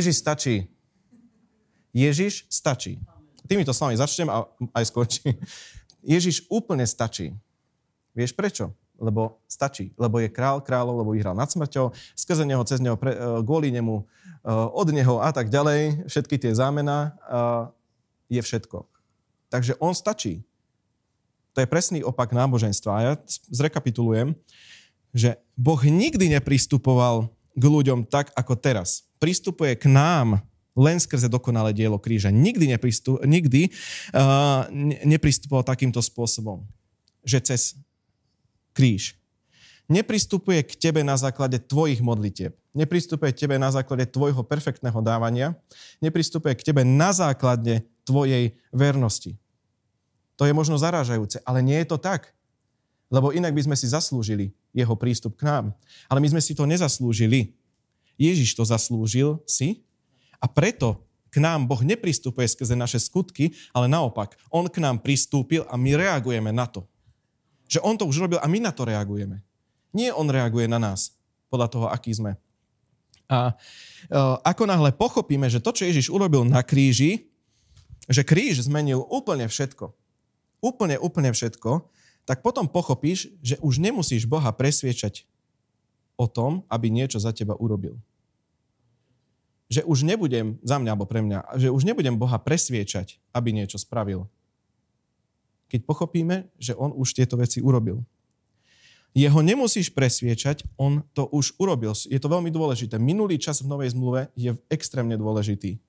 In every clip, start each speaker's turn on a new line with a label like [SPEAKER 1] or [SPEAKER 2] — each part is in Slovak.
[SPEAKER 1] Ježiš stačí. Ježiš stačí. Týmito slovami začnem a aj skončím. Ježiš úplne stačí. Vieš prečo? Lebo stačí. Lebo je král kráľov, lebo vyhral nad smrťou, skrze neho, cez neho, pre, e, kvôli nemu, e, od neho a tak ďalej, všetky tie zámená, je všetko. Takže on stačí. To je presný opak náboženstva. A ja zrekapitulujem, že Boh nikdy nepristupoval k ľuďom tak, ako teraz. Pristupuje k nám len skrze dokonalé dielo kríža. Nikdy, nepristup, nikdy uh, nepristupoval takýmto spôsobom, že cez kríž. Nepristupuje k tebe na základe tvojich modlitieb. Nepristupuje k tebe na základe tvojho perfektného dávania. Nepristupuje k tebe na základe tvojej vernosti. To je možno zarážajúce, ale nie je to tak. Lebo inak by sme si zaslúžili jeho prístup k nám. Ale my sme si to nezaslúžili. Ježiš to zaslúžil si a preto k nám Boh nepristupuje skrze naše skutky, ale naopak, On k nám pristúpil a my reagujeme na to. Že On to už robil a my na to reagujeme. Nie On reaguje na nás, podľa toho, aký sme. A e, ako náhle pochopíme, že to, čo Ježiš urobil na kríži, že kríž zmenil úplne všetko, úplne, úplne všetko, tak potom pochopíš, že už nemusíš Boha presviečať o tom, aby niečo za teba urobil. Že už nebudem, za mňa alebo pre mňa, že už nebudem Boha presviečať, aby niečo spravil. Keď pochopíme, že On už tieto veci urobil. Jeho nemusíš presviečať, on to už urobil. Je to veľmi dôležité. Minulý čas v Novej zmluve je extrémne dôležitý.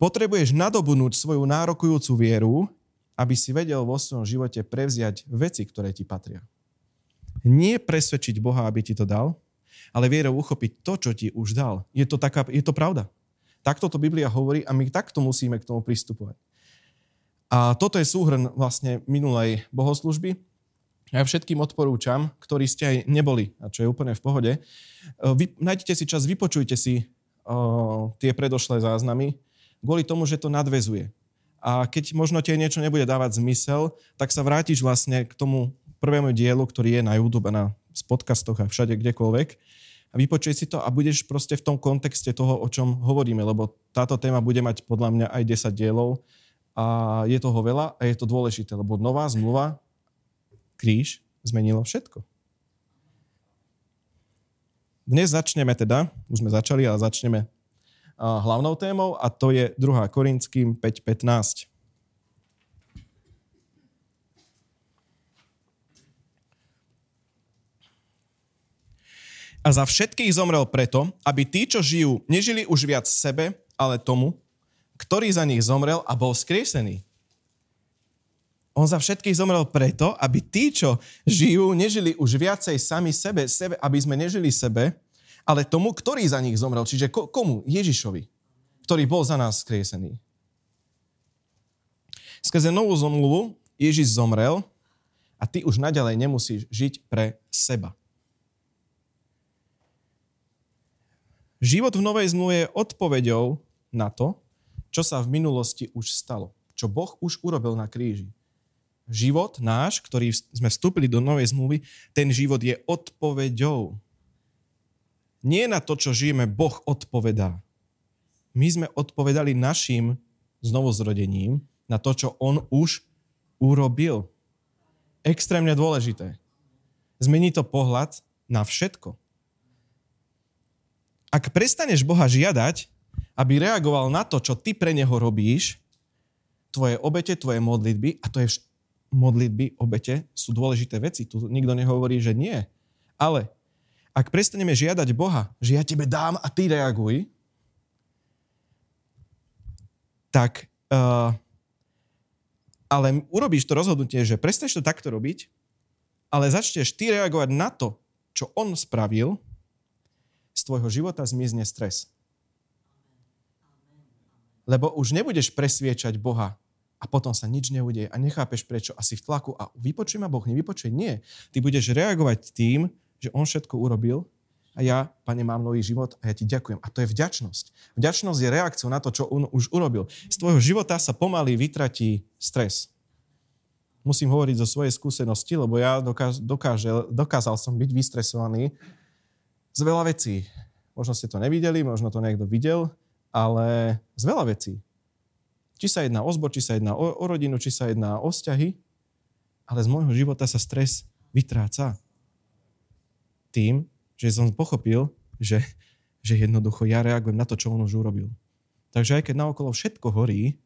[SPEAKER 1] Potrebuješ nadobudnúť svoju nárokujúcu vieru, aby si vedel vo svojom živote prevziať veci, ktoré ti patria. Nie presvedčiť Boha, aby ti to dal, ale vierou uchopiť to, čo ti už dal. Je to, taká, je to pravda. Takto to Biblia hovorí a my takto musíme k tomu pristupovať. A toto je súhrn vlastne minulej bohoslužby. Ja všetkým odporúčam, ktorí ste aj neboli, a čo je úplne v pohode, e, vy, nájdete si čas, vypočujte si uh, tie predošlé záznamy, kvôli tomu, že to nadvezuje. A keď možno tie niečo nebude dávať zmysel, tak sa vrátiš vlastne k tomu prvému dielu, ktorý je na YouTube, na podcastoch a všade kdekoľvek. A vypočuj si to a budeš proste v tom kontexte toho, o čom hovoríme, lebo táto téma bude mať podľa mňa aj 10 dielov a je toho veľa a je to dôležité, lebo nová zmluva kríž zmenilo všetko. Dnes začneme teda, už sme začali, ale začneme hlavnou témou a to je 2. Korinským 5.15. A za všetkých zomrel preto, aby tí, čo žijú, nežili už viac sebe, ale tomu, ktorý za nich zomrel a bol skriesený. On za všetkých zomrel preto, aby tí, čo žijú, nežili už viacej sami sebe, sebe, aby sme nežili sebe, ale tomu, ktorý za nich zomrel. Čiže komu? Ježišovi, ktorý bol za nás skriesený. Skrze novú zomluvu Ježiš zomrel a ty už naďalej nemusíš žiť pre seba. Život v novej zmluve je odpoveďou na to, čo sa v minulosti už stalo. Čo Boh už urobil na kríži život náš, ktorý sme vstúpili do novej zmluvy, ten život je odpoveďou. Nie na to, čo žijeme, Boh odpovedá. My sme odpovedali našim znovuzrodením na to, čo On už urobil. Extrémne dôležité. Zmení to pohľad na všetko. Ak prestaneš Boha žiadať, aby reagoval na to, čo ty pre Neho robíš, tvoje obete, tvoje modlitby, a to je modlitby, obete sú dôležité veci. Tu nikto nehovorí, že nie. Ale ak prestaneme žiadať Boha, že ja tebe dám a ty reaguj, tak uh, ale urobíš to rozhodnutie, že prestaneš to takto robiť, ale začneš ty reagovať na to, čo on spravil, z tvojho života zmizne stres. Lebo už nebudeš presviečať Boha, a potom sa nič neudeje a nechápeš prečo a si v tlaku a vypočuj ma Boh, nevypočuj. Nie. Ty budeš reagovať tým, že On všetko urobil a ja, pane, mám nový život a ja ti ďakujem. A to je vďačnosť. Vďačnosť je reakciou na to, čo on už urobil. Z tvojho života sa pomaly vytratí stres. Musím hovoriť zo svojej skúsenosti, lebo ja dokáž, dokáže, dokázal som byť vystresovaný z veľa vecí. možno ste to nevideli, možno to niekto videl, ale z veľa vecí. Či sa jedná o zbor, či sa jedná o, o rodinu, či sa jedná o vzťahy, ale z môjho života sa stres vytráca. Tým, že som pochopil, že, že jednoducho ja reagujem na to, čo on už urobil. Takže aj keď naokolo všetko horí,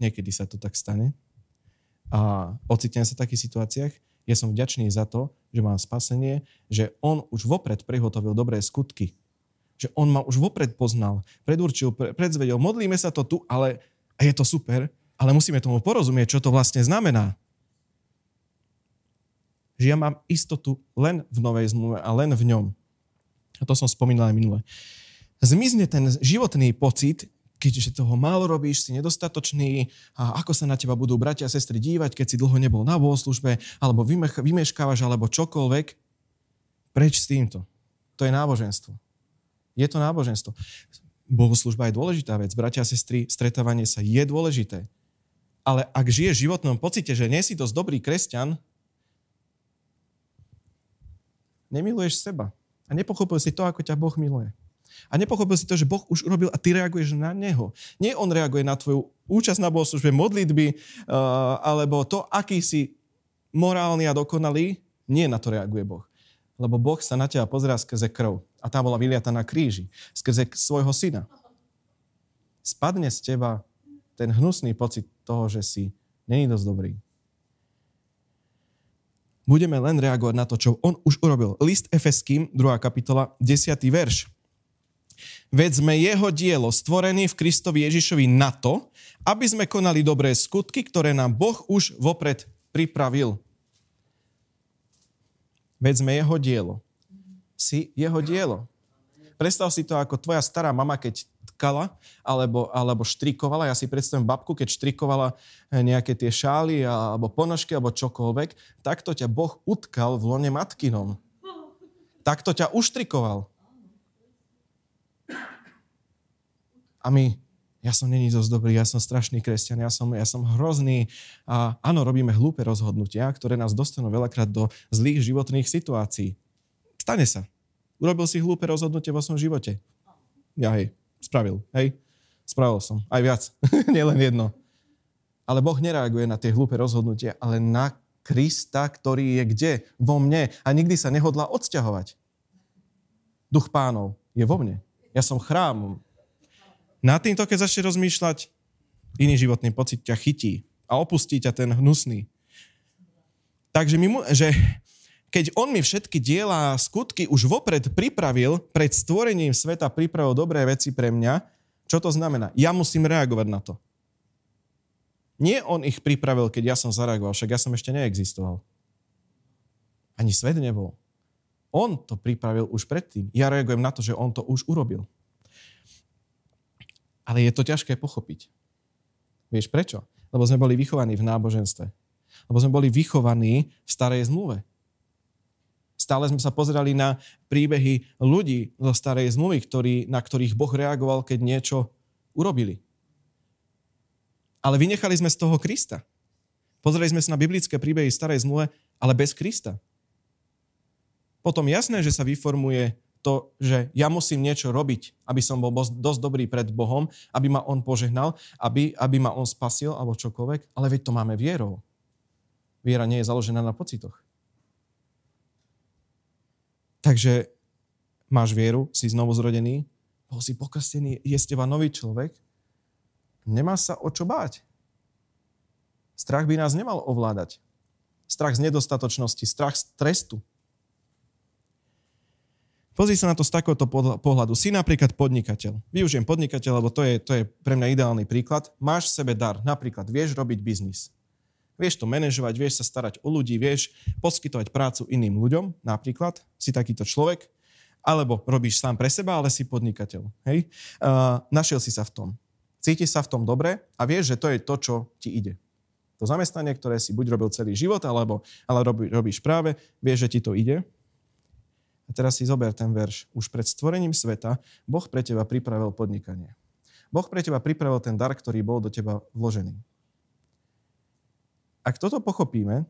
[SPEAKER 1] niekedy sa to tak stane, a ocitnem sa v takých situáciách, ja som vďačný za to, že mám spasenie, že on už vopred prihotovil dobré skutky. Že on ma už vopred poznal, predurčil, predzvedel, modlíme sa to tu, ale a je to super, ale musíme tomu porozumieť, čo to vlastne znamená. Že ja mám istotu len v novej zmluve a len v ňom. A to som spomínal aj minule. Zmizne ten životný pocit, keďže toho málo robíš, si nedostatočný a ako sa na teba budú bratia a sestry dívať, keď si dlho nebol na bohoslužbe, alebo vymeškávaš, alebo čokoľvek. Preč s týmto. To je náboženstvo. Je to náboženstvo. Bohoslužba je dôležitá vec. Bratia a sestry, stretávanie sa je dôležité. Ale ak žiješ v životnom pocite, že nie si dosť dobrý kresťan, nemiluješ seba. A nepochopil si to, ako ťa Boh miluje. A nepochopil si to, že Boh už urobil a ty reaguješ na Neho. Nie On reaguje na tvoju účasť na bohoslužbe, modlitby, uh, alebo to, aký si morálny a dokonalý. Nie na to reaguje Boh. Lebo Boh sa na teba pozerá skrze krv. A tá bola vyliata na kríži. Skrze svojho syna. Spadne z teba ten hnusný pocit toho, že si není dosť dobrý. Budeme len reagovať na to, čo on už urobil. List Efeským, 2. kapitola, 10. verš. Veď sme jeho dielo, stvorený v Kristovi Ježišovi na to, aby sme konali dobré skutky, ktoré nám Boh už vopred pripravil. Veď sme jeho dielo. Si jeho dielo. Predstav si to ako tvoja stará mama, keď tkala alebo, alebo štrikovala. Ja si predstavím babku, keď štrikovala eh, nejaké tie šály alebo ponožky alebo čokoľvek. Takto ťa Boh utkal v lone matkinom. Takto ťa uštrikoval. A my, ja som není dosť dobrý, ja som strašný kresťan, ja som, ja som hrozný. A áno, robíme hlúpe rozhodnutia, ktoré nás dostanú veľakrát do zlých životných situácií. Stane sa. Urobil si hlúpe rozhodnutie vo svojom živote. Ja hej, spravil, hej. Spravil som. Aj viac. Nielen jedno. Ale Boh nereaguje na tie hlúpe rozhodnutia, ale na Krista, ktorý je kde? Vo mne. A nikdy sa nehodlá odsťahovať. Duch pánov je vo mne. Ja som chrám na týmto, keď začne rozmýšľať, iný životný pocit ťa chytí a opustí ťa ten hnusný. Takže my že keď on mi všetky diela a skutky už vopred pripravil, pred stvorením sveta pripravil dobré veci pre mňa, čo to znamená? Ja musím reagovať na to. Nie on ich pripravil, keď ja som zareagoval, však ja som ešte neexistoval. Ani svet nebol. On to pripravil už predtým. Ja reagujem na to, že on to už urobil. Ale je to ťažké pochopiť. Vieš prečo? Lebo sme boli vychovaní v náboženstve. Lebo sme boli vychovaní v starej zmluve. Stále sme sa pozerali na príbehy ľudí zo starej zmluvy, ktorý, na ktorých Boh reagoval, keď niečo urobili. Ale vynechali sme z toho Krista. Pozreli sme sa na biblické príbehy starej zmluve, ale bez Krista. Potom jasné, že sa vyformuje to, že ja musím niečo robiť, aby som bol dosť dobrý pred Bohom, aby ma On požehnal, aby, aby ma On spasil alebo čokoľvek, ale veď to máme vierou. Viera nie je založená na pocitoch. Takže máš vieru, si znovu zrodený, bol si pokrstený, je z teba nový človek, nemá sa o čo báť. Strach by nás nemal ovládať. Strach z nedostatočnosti, strach z trestu, Pozri sa na to z takéhoto pohľadu. Si napríklad podnikateľ. Využijem podnikateľ, lebo to je, to je pre mňa ideálny príklad. Máš v sebe dar. Napríklad vieš robiť biznis. Vieš to manažovať, vieš sa starať o ľudí, vieš poskytovať prácu iným ľuďom. Napríklad si takýto človek. Alebo robíš sám pre seba, ale si podnikateľ. Hej? Uh, našiel si sa v tom. Cítiš sa v tom dobre a vieš, že to je to, čo ti ide. To zamestnanie, ktoré si buď robil celý život, alebo ale robí, robíš práve, vieš, že ti to ide a teraz si zober ten verš. Už pred stvorením sveta Boh pre teba pripravil podnikanie. Boh pre teba pripravil ten dar, ktorý bol do teba vložený. Ak toto pochopíme,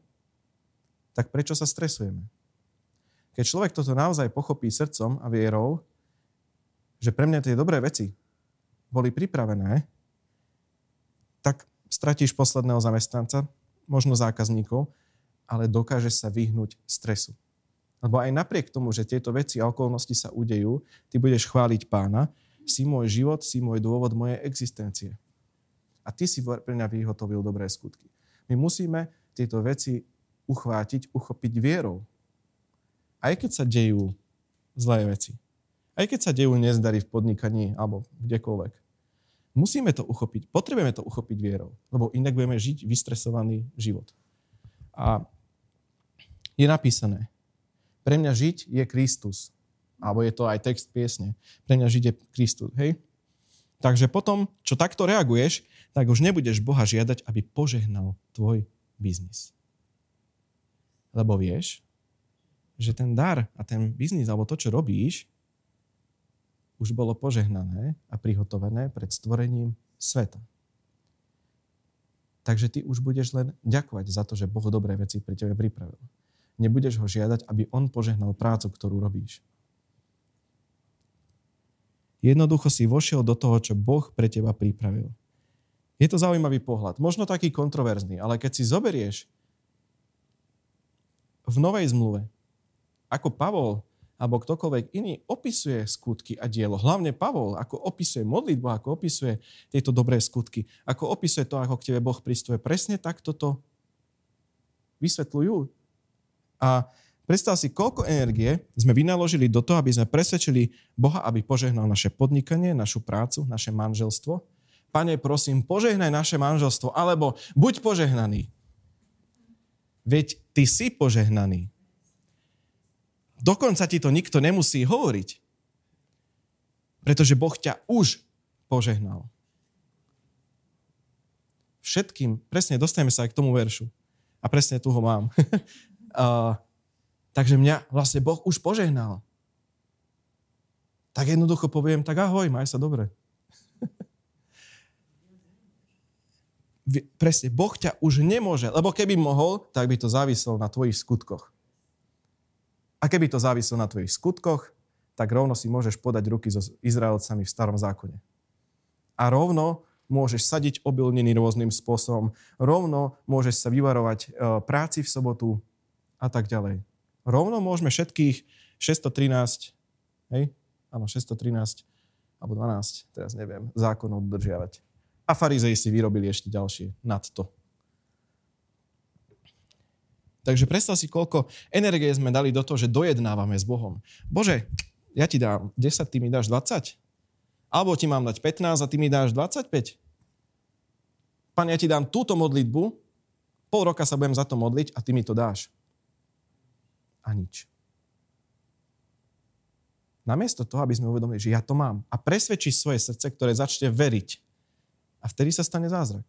[SPEAKER 1] tak prečo sa stresujeme? Keď človek toto naozaj pochopí srdcom a vierou, že pre mňa tie dobré veci boli pripravené, tak stratíš posledného zamestnanca, možno zákazníkov, ale dokáže sa vyhnúť stresu. Lebo aj napriek tomu, že tieto veci a okolnosti sa udejú, ty budeš chváliť pána, si môj život, si môj dôvod mojej existencie. A ty si pre mňa vyhotovil dobré skutky. My musíme tieto veci uchvátiť, uchopiť vierou. Aj keď sa dejú zlé veci. Aj keď sa dejú nezdary v podnikaní alebo kdekoľvek. Musíme to uchopiť. Potrebujeme to uchopiť vierou, lebo inak budeme žiť vystresovaný život. A je napísané, pre mňa žiť je Kristus. Alebo je to aj text piesne. Pre mňa žiť je Kristus. Hej? Takže potom, čo takto reaguješ, tak už nebudeš Boha žiadať, aby požehnal tvoj biznis. Lebo vieš, že ten dar a ten biznis, alebo to, čo robíš, už bolo požehnané a prihotovené pred stvorením sveta. Takže ty už budeš len ďakovať za to, že Boh dobré veci pri tebe pripravil nebudeš ho žiadať, aby on požehnal prácu, ktorú robíš. Jednoducho si vošiel do toho, čo Boh pre teba pripravil. Je to zaujímavý pohľad. Možno taký kontroverzný, ale keď si zoberieš v Novej zmluve, ako Pavol alebo ktokoľvek iný opisuje skutky a dielo. Hlavne Pavol, ako opisuje modlitbu, ako opisuje tieto dobré skutky, ako opisuje to, ako k tebe Boh pristuje. Presne tak toto vysvetľujú a predstav si, koľko energie sme vynaložili do toho, aby sme presvedčili Boha, aby požehnal naše podnikanie, našu prácu, naše manželstvo. Pane, prosím, požehnaj naše manželstvo, alebo buď požehnaný. Veď ty si požehnaný. Dokonca ti to nikto nemusí hovoriť. Pretože Boh ťa už požehnal. Všetkým, presne, dostaneme sa aj k tomu veršu. A presne tu ho mám. Uh, takže mňa vlastne Boh už požehnal. Tak jednoducho poviem, tak ahoj, maj sa dobre. Presne, Boh ťa už nemôže, lebo keby mohol, tak by to záviselo na tvojich skutkoch. A keby to záviselo na tvojich skutkoch, tak rovno si môžeš podať ruky so Izraelcami v starom zákone. A rovno môžeš sadiť obilniny rôznym spôsobom, rovno môžeš sa vyvarovať e, práci v sobotu, a tak ďalej. Rovno môžeme všetkých 613, hej, áno, 613 alebo 12, teraz neviem, zákonov dodržiavať. A farizei si vyrobili ešte ďalšie nad to. Takže predstav si, koľko energie sme dali do toho, že dojednávame s Bohom. Bože, ja ti dám 10, ty mi dáš 20. Alebo ti mám dať 15 a ty mi dáš 25. Pane, ja ti dám túto modlitbu, pol roka sa budem za to modliť a ty mi to dáš a nič. Namiesto toho, aby sme uvedomili, že ja to mám a presvedčí svoje srdce, ktoré začne veriť. A vtedy sa stane zázrak.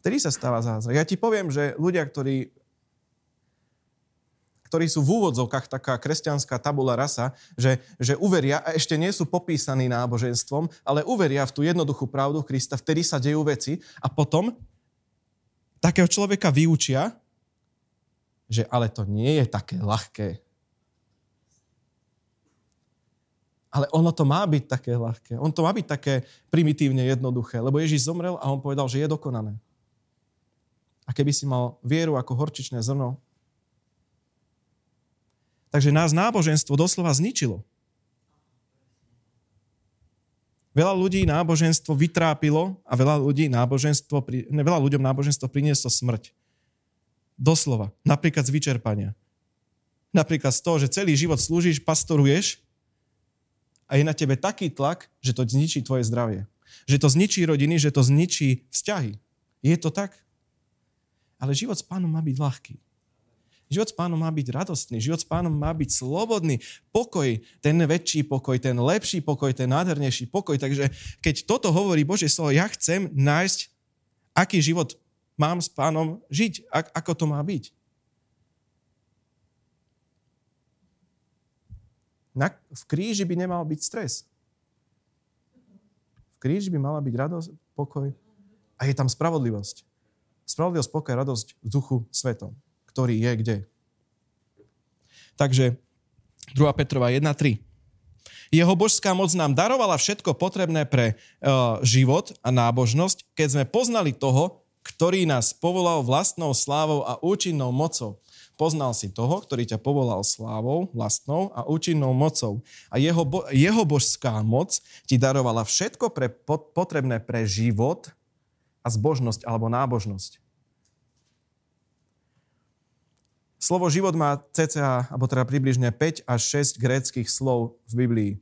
[SPEAKER 1] Vtedy sa stáva zázrak. Ja ti poviem, že ľudia, ktorí, ktorí sú v úvodzovkách taká kresťanská tabula rasa, že, že uveria a ešte nie sú popísaní náboženstvom, ale uveria v tú jednoduchú pravdu Krista, vtedy sa dejú veci a potom takého človeka vyučia, že ale to nie je také ľahké. Ale ono to má byť také ľahké. On to má byť také primitívne jednoduché, lebo Ježiš zomrel a on povedal, že je dokonané. A keby si mal vieru ako horčičné zrno, takže nás náboženstvo doslova zničilo. Veľa ľudí náboženstvo vytrápilo a veľa, ľudí náboženstvo, ne, veľa ľuďom náboženstvo prinieslo smrť. Doslova. Napríklad z vyčerpania. Napríklad z toho, že celý život slúžiš, pastoruješ a je na tebe taký tlak, že to zničí tvoje zdravie. Že to zničí rodiny, že to zničí vzťahy. Je to tak? Ale život s pánom má byť ľahký. Život s pánom má byť radostný, život s pánom má byť slobodný. Pokoj, ten väčší pokoj, ten lepší pokoj, ten nádhernejší pokoj. Takže keď toto hovorí Božie slovo, ja chcem nájsť, aký život mám s pánom žiť? Ako to má byť? Na, v kríži by nemal byť stres. V kríži by mala byť radosť, pokoj a je tam spravodlivosť. Spravodlivosť, pokoj, radosť v duchu svetom, ktorý je kde. Takže 2. Petrova 1.3. Jeho božská moc nám darovala všetko potrebné pre uh, život a nábožnosť, keď sme poznali toho, ktorý nás povolal vlastnou slávou a účinnou mocou. Poznal si toho, ktorý ťa povolal slávou, vlastnou a účinnou mocou. A jeho, bo, jeho božská moc ti darovala všetko pre, potrebné pre život a zbožnosť alebo nábožnosť. Slovo život má cca, alebo teda približne 5 až 6 gréckých slov v Biblii.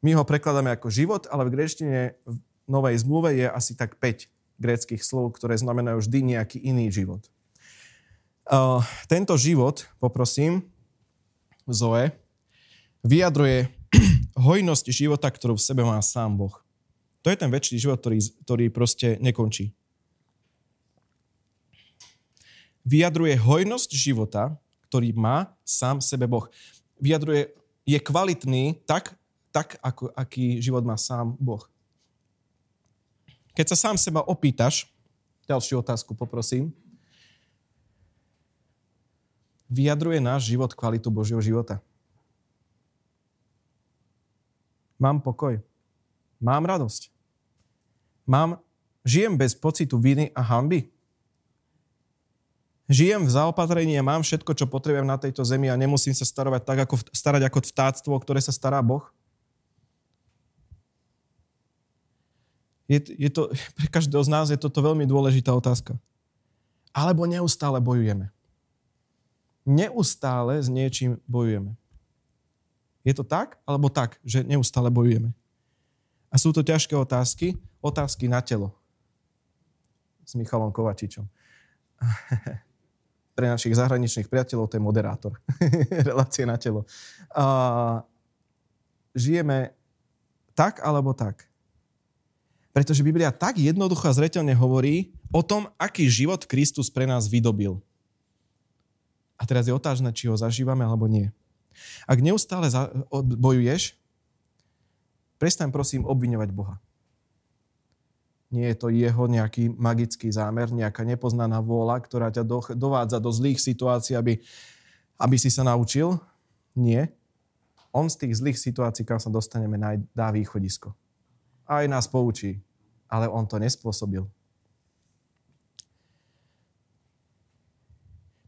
[SPEAKER 1] My ho prekladáme ako život, ale v gréčtine v Novej zmluve je asi tak 5 gréckých slov, ktoré znamenajú vždy nejaký iný život. Tento život, poprosím, Zoe, vyjadruje hojnosť života, ktorú v sebe má sám Boh. To je ten väčší život, ktorý, ktorý proste nekončí. Vyjadruje hojnosť života, ktorý má sám sebe Boh. Vyjadruje, je kvalitný tak, tak ako, aký život má sám Boh. Keď sa sám seba opýtaš, ďalšiu otázku poprosím, vyjadruje náš život kvalitu Božieho života. Mám pokoj. Mám radosť. Mám, žijem bez pocitu viny a hamby. Žijem v zaopatrení a mám všetko, čo potrebujem na tejto zemi a nemusím sa starovať tak, ako, starať ako vtáctvo, ktoré sa stará Boh. Je, je to, pre každého z nás je toto veľmi dôležitá otázka. Alebo neustále bojujeme neustále s niečím bojujeme. Je to tak, alebo tak, že neustále bojujeme? A sú to ťažké otázky, otázky na telo. S Michalom Kovačičom. Pre našich zahraničných priateľov to je moderátor. Relácie na telo. A žijeme tak alebo tak. Pretože Biblia tak jednoducho a zreteľne hovorí o tom, aký život Kristus pre nás vydobil. A teraz je otázne, či ho zažívame alebo nie. Ak neustále bojuješ, prestaň prosím obviňovať Boha. Nie je to jeho nejaký magický zámer, nejaká nepoznaná vôľa, ktorá ťa dovádza do zlých situácií, aby, aby si sa naučil. Nie. On z tých zlých situácií, kam sa dostaneme, dá východisko. Aj nás poučí. Ale on to nespôsobil.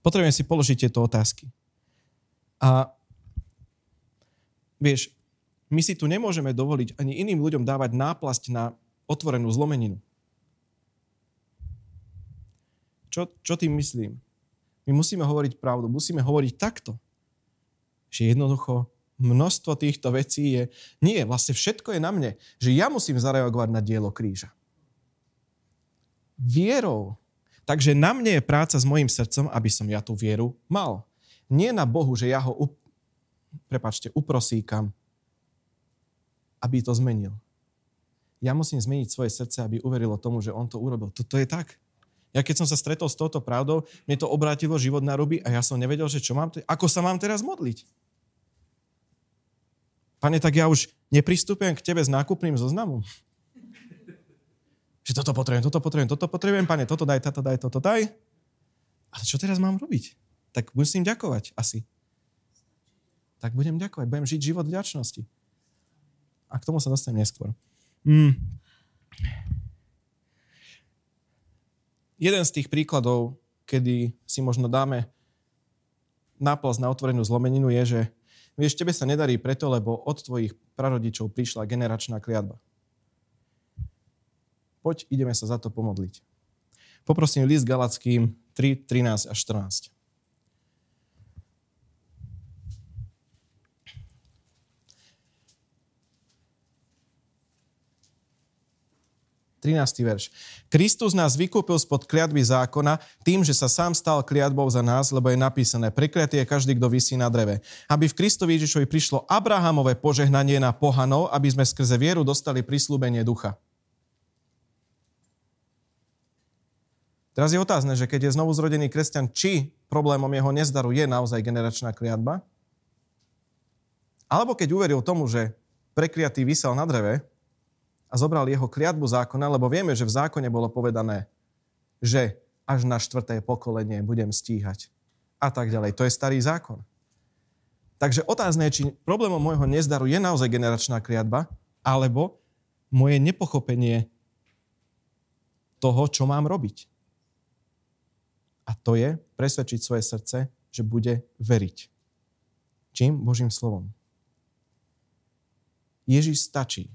[SPEAKER 1] Potrebujem si položiť tieto otázky. A vieš, my si tu nemôžeme dovoliť ani iným ľuďom dávať náplasť na otvorenú zlomeninu. Čo, čo tým myslím? My musíme hovoriť pravdu, musíme hovoriť takto. Že jednoducho množstvo týchto vecí je, nie, vlastne všetko je na mne, že ja musím zareagovať na dielo kríža. Vierou Takže na mne je práca s mojim srdcom, aby som ja tú vieru mal. Nie na Bohu, že ja ho, up, prepačte, uprosíkam, aby to zmenil. Ja musím zmeniť svoje srdce, aby uverilo tomu, že on to urobil. Toto je tak. Ja keď som sa stretol s touto pravdou, mne to obrátilo život na ruby a ja som nevedel, že čo mám, ako sa mám teraz modliť. Pane, tak ja už nepristupujem k tebe s nákupným zoznamom že toto potrebujem, toto potrebujem, toto potrebujem, pane, toto daj, toto daj, toto daj. Ale čo teraz mám robiť? Tak musím ďakovať asi. Tak budem ďakovať, budem žiť život vďačnosti. A k tomu sa dostanem neskôr. Mm. Jeden z tých príkladov, kedy si možno dáme náplaz na otvorenú zlomeninu je, že vieš, tebe sa nedarí preto, lebo od tvojich prarodičov prišla generačná kliatba. Poď, ideme sa za to pomodliť. Poprosím list Galackým 3, 13 a 14. 13. verš. Kristus nás vykúpil spod kliatby zákona tým, že sa sám stal kliatbou za nás, lebo je napísané, prekliatý je každý, kto vysí na dreve. Aby v Kristovi Ježišovi prišlo Abrahamové požehnanie na pohanov, aby sme skrze vieru dostali prislúbenie ducha. Teraz je otázne, že keď je znovu zrodený kresťan, či problémom jeho nezdaru je naozaj generačná kliatba, alebo keď uveril tomu, že prekliatý vysel na dreve a zobral jeho kliatbu zákona, lebo vieme, že v zákone bolo povedané, že až na štvrté pokolenie budem stíhať a tak ďalej. To je starý zákon. Takže otázne je, či problémom môjho nezdaru je naozaj generačná kliatba, alebo moje nepochopenie toho, čo mám robiť. A to je presvedčiť svoje srdce, že bude veriť. Čím? Božím slovom. Ježiš stačí.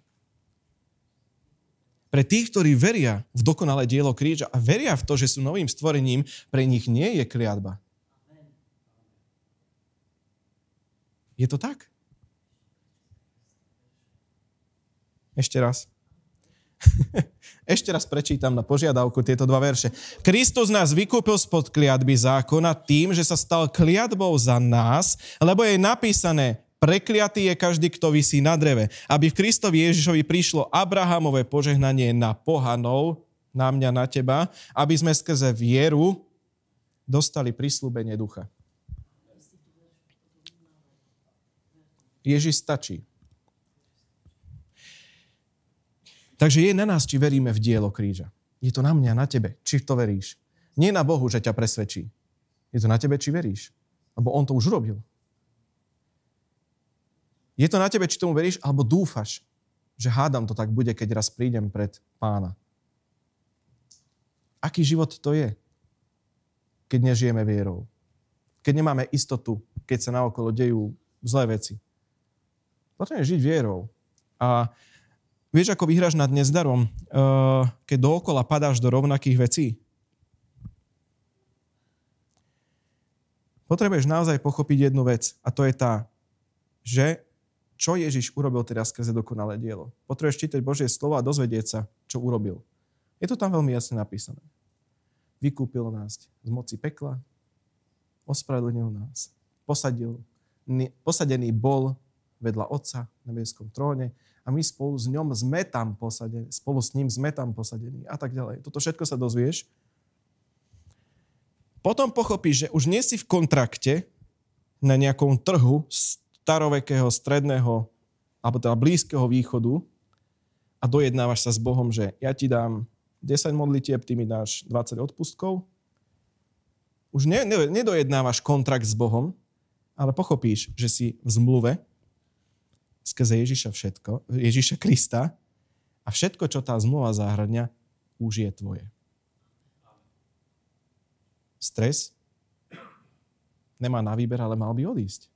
[SPEAKER 1] Pre tých, ktorí veria v dokonalé dielo kríža a veria v to, že sú novým stvorením, pre nich nie je kliatba. Je to tak? Ešte raz. Ešte raz prečítam na požiadavku tieto dva verše. Kristus nás vykúpil spod kliatby zákona tým, že sa stal kliatbou za nás, lebo je napísané, Prekliatý je každý, kto vysí na dreve. Aby v Kristovi Ježišovi prišlo Abrahamové požehnanie na pohanov, na mňa, na teba, aby sme skrze vieru dostali prislúbenie ducha. Ježiš stačí. Takže je na nás, či veríme v dielo kríža. Je to na mňa, na tebe, či v to veríš. Nie na Bohu, že ťa presvedčí. Je to na tebe, či veríš. Lebo On to už robil. Je to na tebe, či tomu veríš, alebo dúfaš, že hádam to tak bude, keď raz prídem pred pána. Aký život to je, keď nežijeme vierou? Keď nemáme istotu, keď sa naokolo dejú zlé veci. Potrebujeme žiť vierou. A vieš, ako vyhráš nad nezdarom, uh, keď dookola padáš do rovnakých vecí? Potrebuješ naozaj pochopiť jednu vec a to je tá, že čo Ježiš urobil teda skrze dokonalé dielo. Potrebuješ čítať Božie slovo a dozvedieť sa, čo urobil. Je to tam veľmi jasne napísané. Vykúpil nás z moci pekla, ospravedlnil nás, posadil, posadený bol vedľa Otca na nebeskom tróne a my spolu s ňom sme tam posadení, spolu s ním sme tam posadení a tak ďalej. Toto všetko sa dozvieš. Potom pochopíš, že už nie si v kontrakte na nejakom trhu starovekého, stredného, alebo teda blízkeho východu a dojednávaš sa s Bohom, že ja ti dám 10 modlitieb, ty mi dáš 20 odpustkov. Už ne, ne, nedojednávaš kontrakt s Bohom, ale pochopíš, že si v zmluve skrze Ježiša všetko, Ježiša Krista a všetko, čo tá zmluva zahrania, už je tvoje. Stres nemá na výber, ale mal by odísť.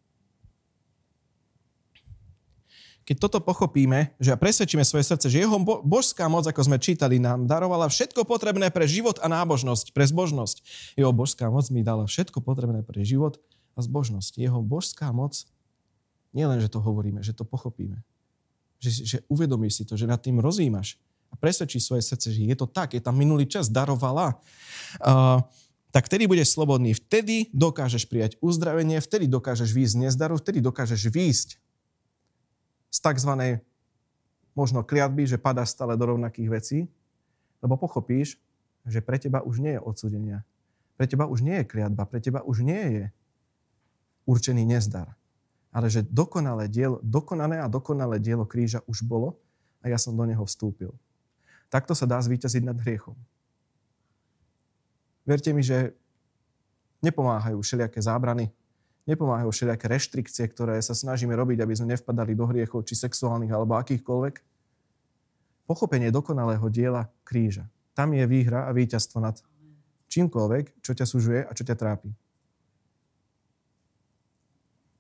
[SPEAKER 1] keď toto pochopíme, že presvedčíme svoje srdce, že jeho božská moc, ako sme čítali, nám darovala všetko potrebné pre život a nábožnosť, pre zbožnosť. Jeho božská moc mi dala všetko potrebné pre život a zbožnosť. Jeho božská moc, nielen, že to hovoríme, že to pochopíme. Že, že uvedomíš si to, že nad tým rozímaš a presvedčíš svoje srdce, že je to tak, je tam minulý čas, darovala. Uh, tak vtedy budeš slobodný. Vtedy dokážeš prijať uzdravenie, vtedy dokážeš výjsť z nezdaru, vtedy dokážeš výjsť z tzv. možno kliatby, že padáš stále do rovnakých vecí, lebo pochopíš, že pre teba už nie je odsudenia. Pre teba už nie je kliatba, pre teba už nie je určený nezdar. Ale že dokonalé, dielo, dokonané a dokonalé dielo kríža už bolo a ja som do neho vstúpil. Takto sa dá zvíťaziť nad hriechom. Verte mi, že nepomáhajú všelijaké zábrany, Nepomáhajú všelijaké reštrikcie, ktoré sa snažíme robiť, aby sme nevpadali do hriechov, či sexuálnych, alebo akýchkoľvek. Pochopenie dokonalého diela kríža. Tam je výhra a víťazstvo nad čímkoľvek, čo ťa sužuje a čo ťa trápi.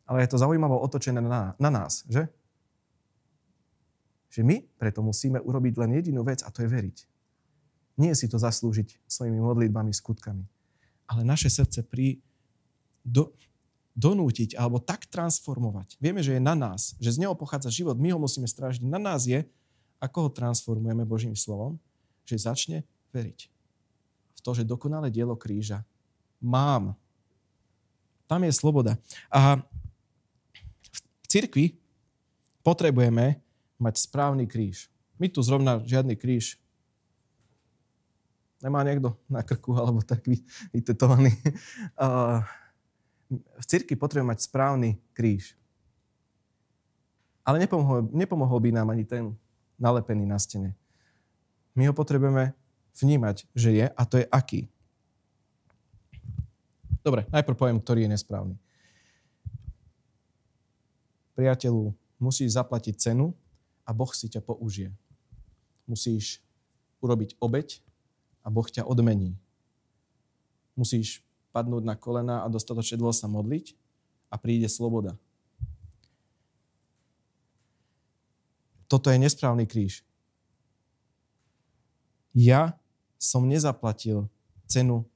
[SPEAKER 1] Ale je to zaujímavo otočené na, na nás, že? Že my preto musíme urobiť len jedinú vec a to je veriť. Nie si to zaslúžiť svojimi modlitbami, skutkami. Ale naše srdce pri, do, donútiť alebo tak transformovať. Vieme, že je na nás, že z neho pochádza život, my ho musíme strážiť. Na nás je, ako ho transformujeme Božím slovom, že začne veriť v to, že dokonalé dielo kríža mám. Tam je sloboda. A cirkvi potrebujeme mať správny kríž. My tu zrovna žiadny kríž nemá niekto na krku alebo tak vytetovaný. V cirkvi potrebujeme mať správny kríž. Ale nepomohol, nepomohol by nám ani ten nalepený na stene. My ho potrebujeme vnímať, že je a to je aký. Dobre, najprv poviem, ktorý je nesprávny. Priateľu, musíš zaplatiť cenu a Boh si ťa použije. Musíš urobiť obeď a Boh ťa odmení. Musíš padnúť na kolena a dostatočne dlho sa modliť a príde sloboda. Toto je nesprávny kríž. Ja som nezaplatil cenu,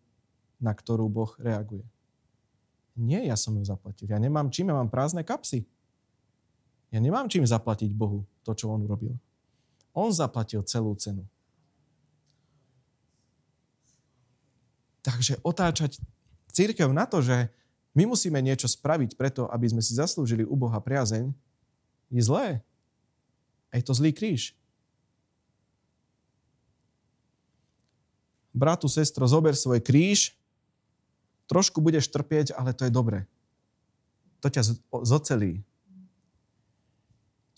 [SPEAKER 1] na ktorú Boh reaguje. Nie, ja som ju zaplatil. Ja nemám čím, ja mám prázdne kapsy. Ja nemám čím zaplatiť Bohu to, čo On urobil. On zaplatil celú cenu. Takže otáčať církev na to, že my musíme niečo spraviť preto, aby sme si zaslúžili u Boha priazeň, je zlé. A je to zlý kríž. Bratu, sestro, zober svoj kríž Trošku budeš trpieť, ale to je dobre. To ťa zocelí.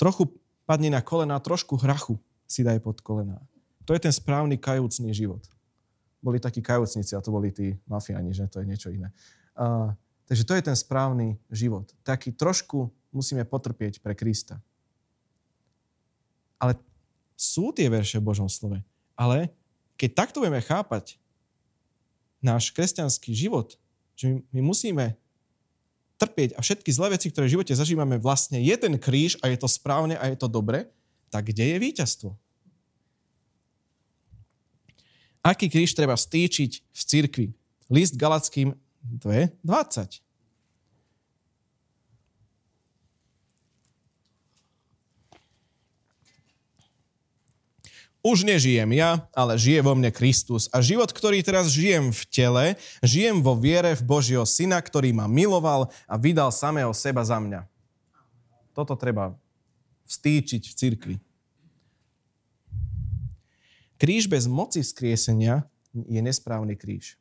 [SPEAKER 1] Trochu padni na kolena, trošku hrachu si daj pod kolena. To je ten správny kajúcný život. Boli takí kajúcnici, a to boli tí mafiáni, že to je niečo iné. Uh, takže to je ten správny život. Taký trošku musíme potrpieť pre Krista. Ale sú tie verše v Božom slove. Ale keď takto budeme chápať náš kresťanský život, že my, my musíme trpieť a všetky zlé veci, ktoré v živote zažívame, vlastne je ten kríž a je to správne a je to dobre, tak kde je víťazstvo? Aký kríž treba stýčiť v cirkvi? List Galackým 2.20. Už nežijem ja, ale žije vo mne Kristus. A život, ktorý teraz žijem v tele, žijem vo viere v Božieho Syna, ktorý ma miloval a vydal samého seba za mňa. Toto treba vstýčiť v cirkvi. Kríž bez moci vzkriesenia je nesprávny kríž.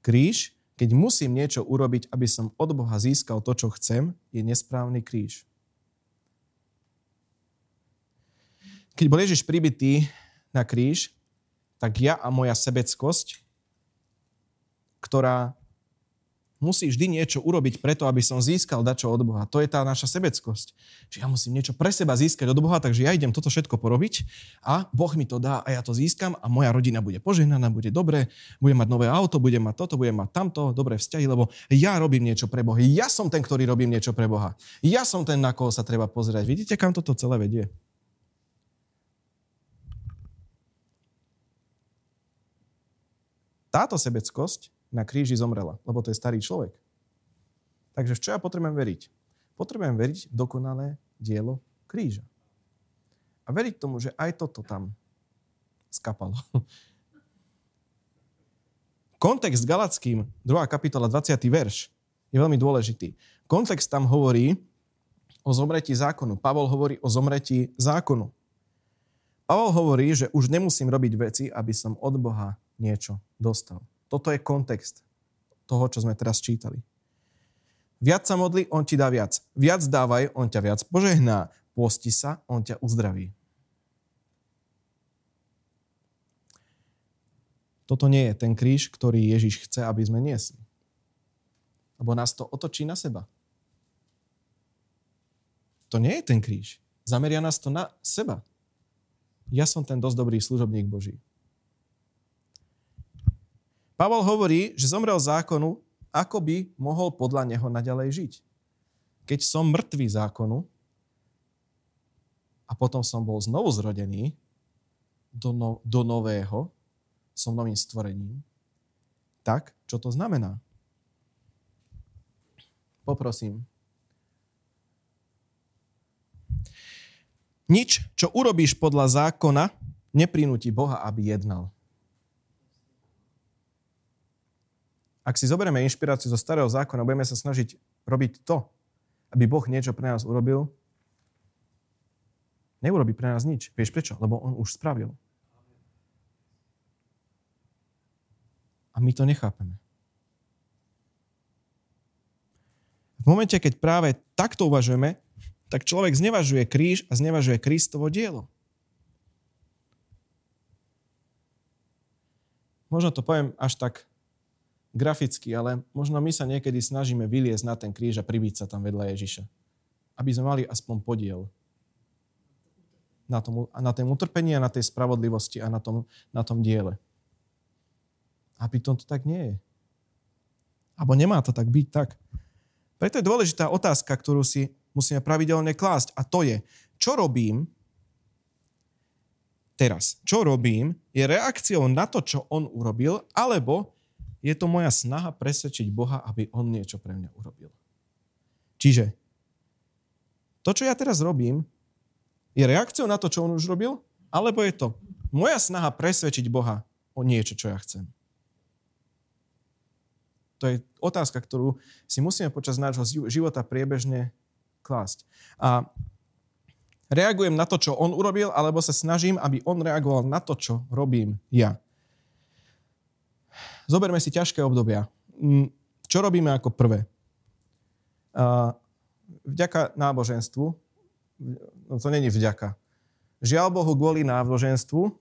[SPEAKER 1] Kríž, keď musím niečo urobiť, aby som od Boha získal to, čo chcem, je nesprávny kríž. Keď bol Ježiš pribitý na kríž, tak ja a moja sebeckosť, ktorá musí vždy niečo urobiť preto, aby som získal dačo od Boha. To je tá naša sebeckosť. Že ja musím niečo pre seba získať od Boha, takže ja idem toto všetko porobiť a Boh mi to dá a ja to získam a moja rodina bude požehnaná, bude dobre, budem mať nové auto, budem mať toto, budem mať tamto, dobré vzťahy, lebo ja robím niečo pre Boha. Ja som ten, ktorý robím niečo pre Boha. Ja som ten, na koho sa treba pozerať. Vidíte, kam toto celé vedie? Táto sebeckosť na kríži zomrela, lebo to je starý človek. Takže v čo ja potrebujem veriť? Potrebujem veriť v dokonalé dielo kríža. A veriť tomu, že aj toto tam skapalo. Kontext Galackým, 2. kapitola, 20. verš, je veľmi dôležitý. Kontext tam hovorí o zomretí zákonu. Pavol hovorí o zomretí zákonu. Pavol hovorí, že už nemusím robiť veci, aby som od Boha niečo dostal. Toto je kontext toho, čo sme teraz čítali. Viac sa modli, on ti dá viac. Viac dávaj, on ťa viac požehná. Posti sa, on ťa uzdraví. Toto nie je ten kríž, ktorý Ježiš chce, aby sme niesli. Lebo nás to otočí na seba. To nie je ten kríž. Zameria nás to na seba. Ja som ten dosť dobrý služobník Boží. Pavol hovorí, že zomrel zákonu, ako by mohol podľa neho naďalej žiť. Keď som mŕtvý zákonu a potom som bol znovu zrodený do, no, do nového, som novým stvorením, tak čo to znamená? Poprosím. Nič, čo urobíš podľa zákona, neprinúti Boha, aby jednal. Ak si zoberieme inšpiráciu zo starého zákona, budeme sa snažiť robiť to, aby Boh niečo pre nás urobil, neurobi pre nás nič. Vieš prečo? Lebo On už spravil. A my to nechápeme. V momente, keď práve takto uvažujeme, tak človek znevažuje kríž a znevažuje Kristovo dielo. Možno to poviem až tak graficky, ale možno my sa niekedy snažíme vyliezť na ten kríž a pribiť sa tam vedľa Ježiša. aby sme mali aspoň podiel na, tom, na tém utrpení a na tej spravodlivosti a na tom, na tom diele. A pritom to tak nie je. Abo nemá to tak byť tak. Preto je dôležitá otázka, ktorú si musíme pravidelne klásť. A to je, čo robím teraz? Čo robím je reakciou na to, čo on urobil, alebo je to moja snaha presvedčiť Boha, aby on niečo pre mňa urobil. Čiže to, čo ja teraz robím, je reakciou na to, čo on už robil? Alebo je to moja snaha presvedčiť Boha o niečo, čo ja chcem? To je otázka, ktorú si musíme počas nášho života priebežne klásť. A reagujem na to, čo on urobil, alebo sa snažím, aby on reagoval na to, čo robím ja. Zoberme si ťažké obdobia. Mm, čo robíme ako prvé? Vďaka náboženstvu no to není vďaka. Žiaľ Bohu, kvôli náboženstvu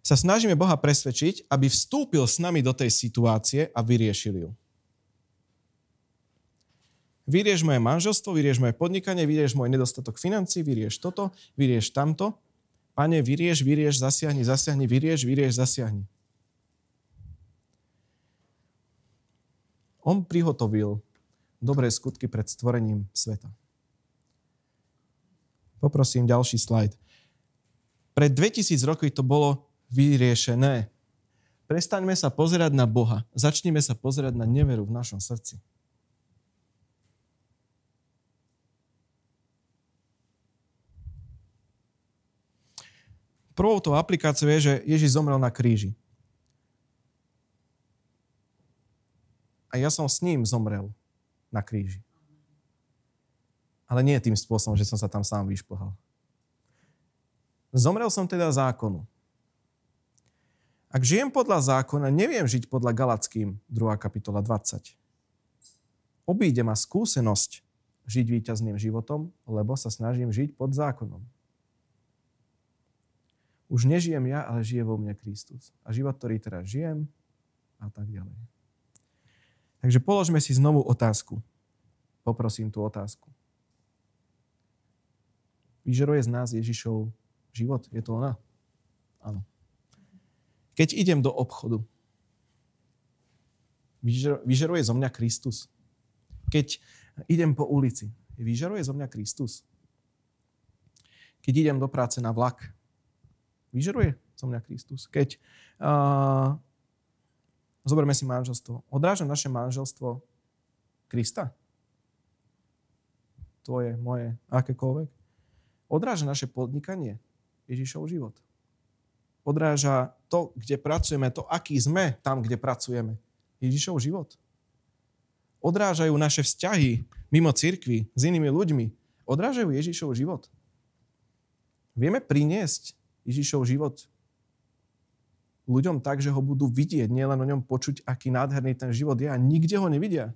[SPEAKER 1] sa snažíme Boha presvedčiť, aby vstúpil s nami do tej situácie a vyriešil ju. Vyrieš moje manželstvo, vyrieš moje podnikanie, vyrieš môj nedostatok financí, vyrieš toto, vyrieš tamto. Pane, vyrieš, vyrieš, zasiahni, zasiahni, vyrieš, vyrieš, zasiahni. On prihotovil dobré skutky pred stvorením sveta. Poprosím ďalší slajd. Pred 2000 roky to bolo vyriešené. Prestaňme sa pozerať na Boha. Začnime sa pozerať na neveru v našom srdci. Prvou tou aplikáciou je, že Ježiš zomrel na kríži. A ja som s ním zomrel na kríži. Ale nie tým spôsobom, že som sa tam sám vyšplhal. Zomrel som teda zákonu. Ak žijem podľa zákona, neviem žiť podľa Galackým, 2. kapitola 20. Obíde ma skúsenosť žiť víťazným životom, lebo sa snažím žiť pod zákonom. Už nežijem ja, ale žije vo mne Kristus. A život, ktorý teraz žijem, a tak ďalej. Takže položme si znovu otázku. Poprosím tú otázku. Vyžeruje z nás Ježišov život? Je to ona? Áno. Keď idem do obchodu, vyžeruje zo mňa Kristus. Keď idem po ulici, vyžeruje zo mňa Kristus. Keď idem do práce na vlak, vyžeruje zo mňa Kristus. Keď uh, zoberme si manželstvo, odráža naše manželstvo Krista? Tvoje, moje, akékoľvek? odráža naše podnikanie Ježišov život. Odráža to, kde pracujeme, to, aký sme tam, kde pracujeme. Ježišov život. Odrážajú naše vzťahy mimo cirkvi s inými ľuďmi. Odrážajú Ježišov život. Vieme priniesť Ježišov život ľuďom tak, že ho budú vidieť, nielen o ňom počuť, aký nádherný ten život je a nikde ho nevidia.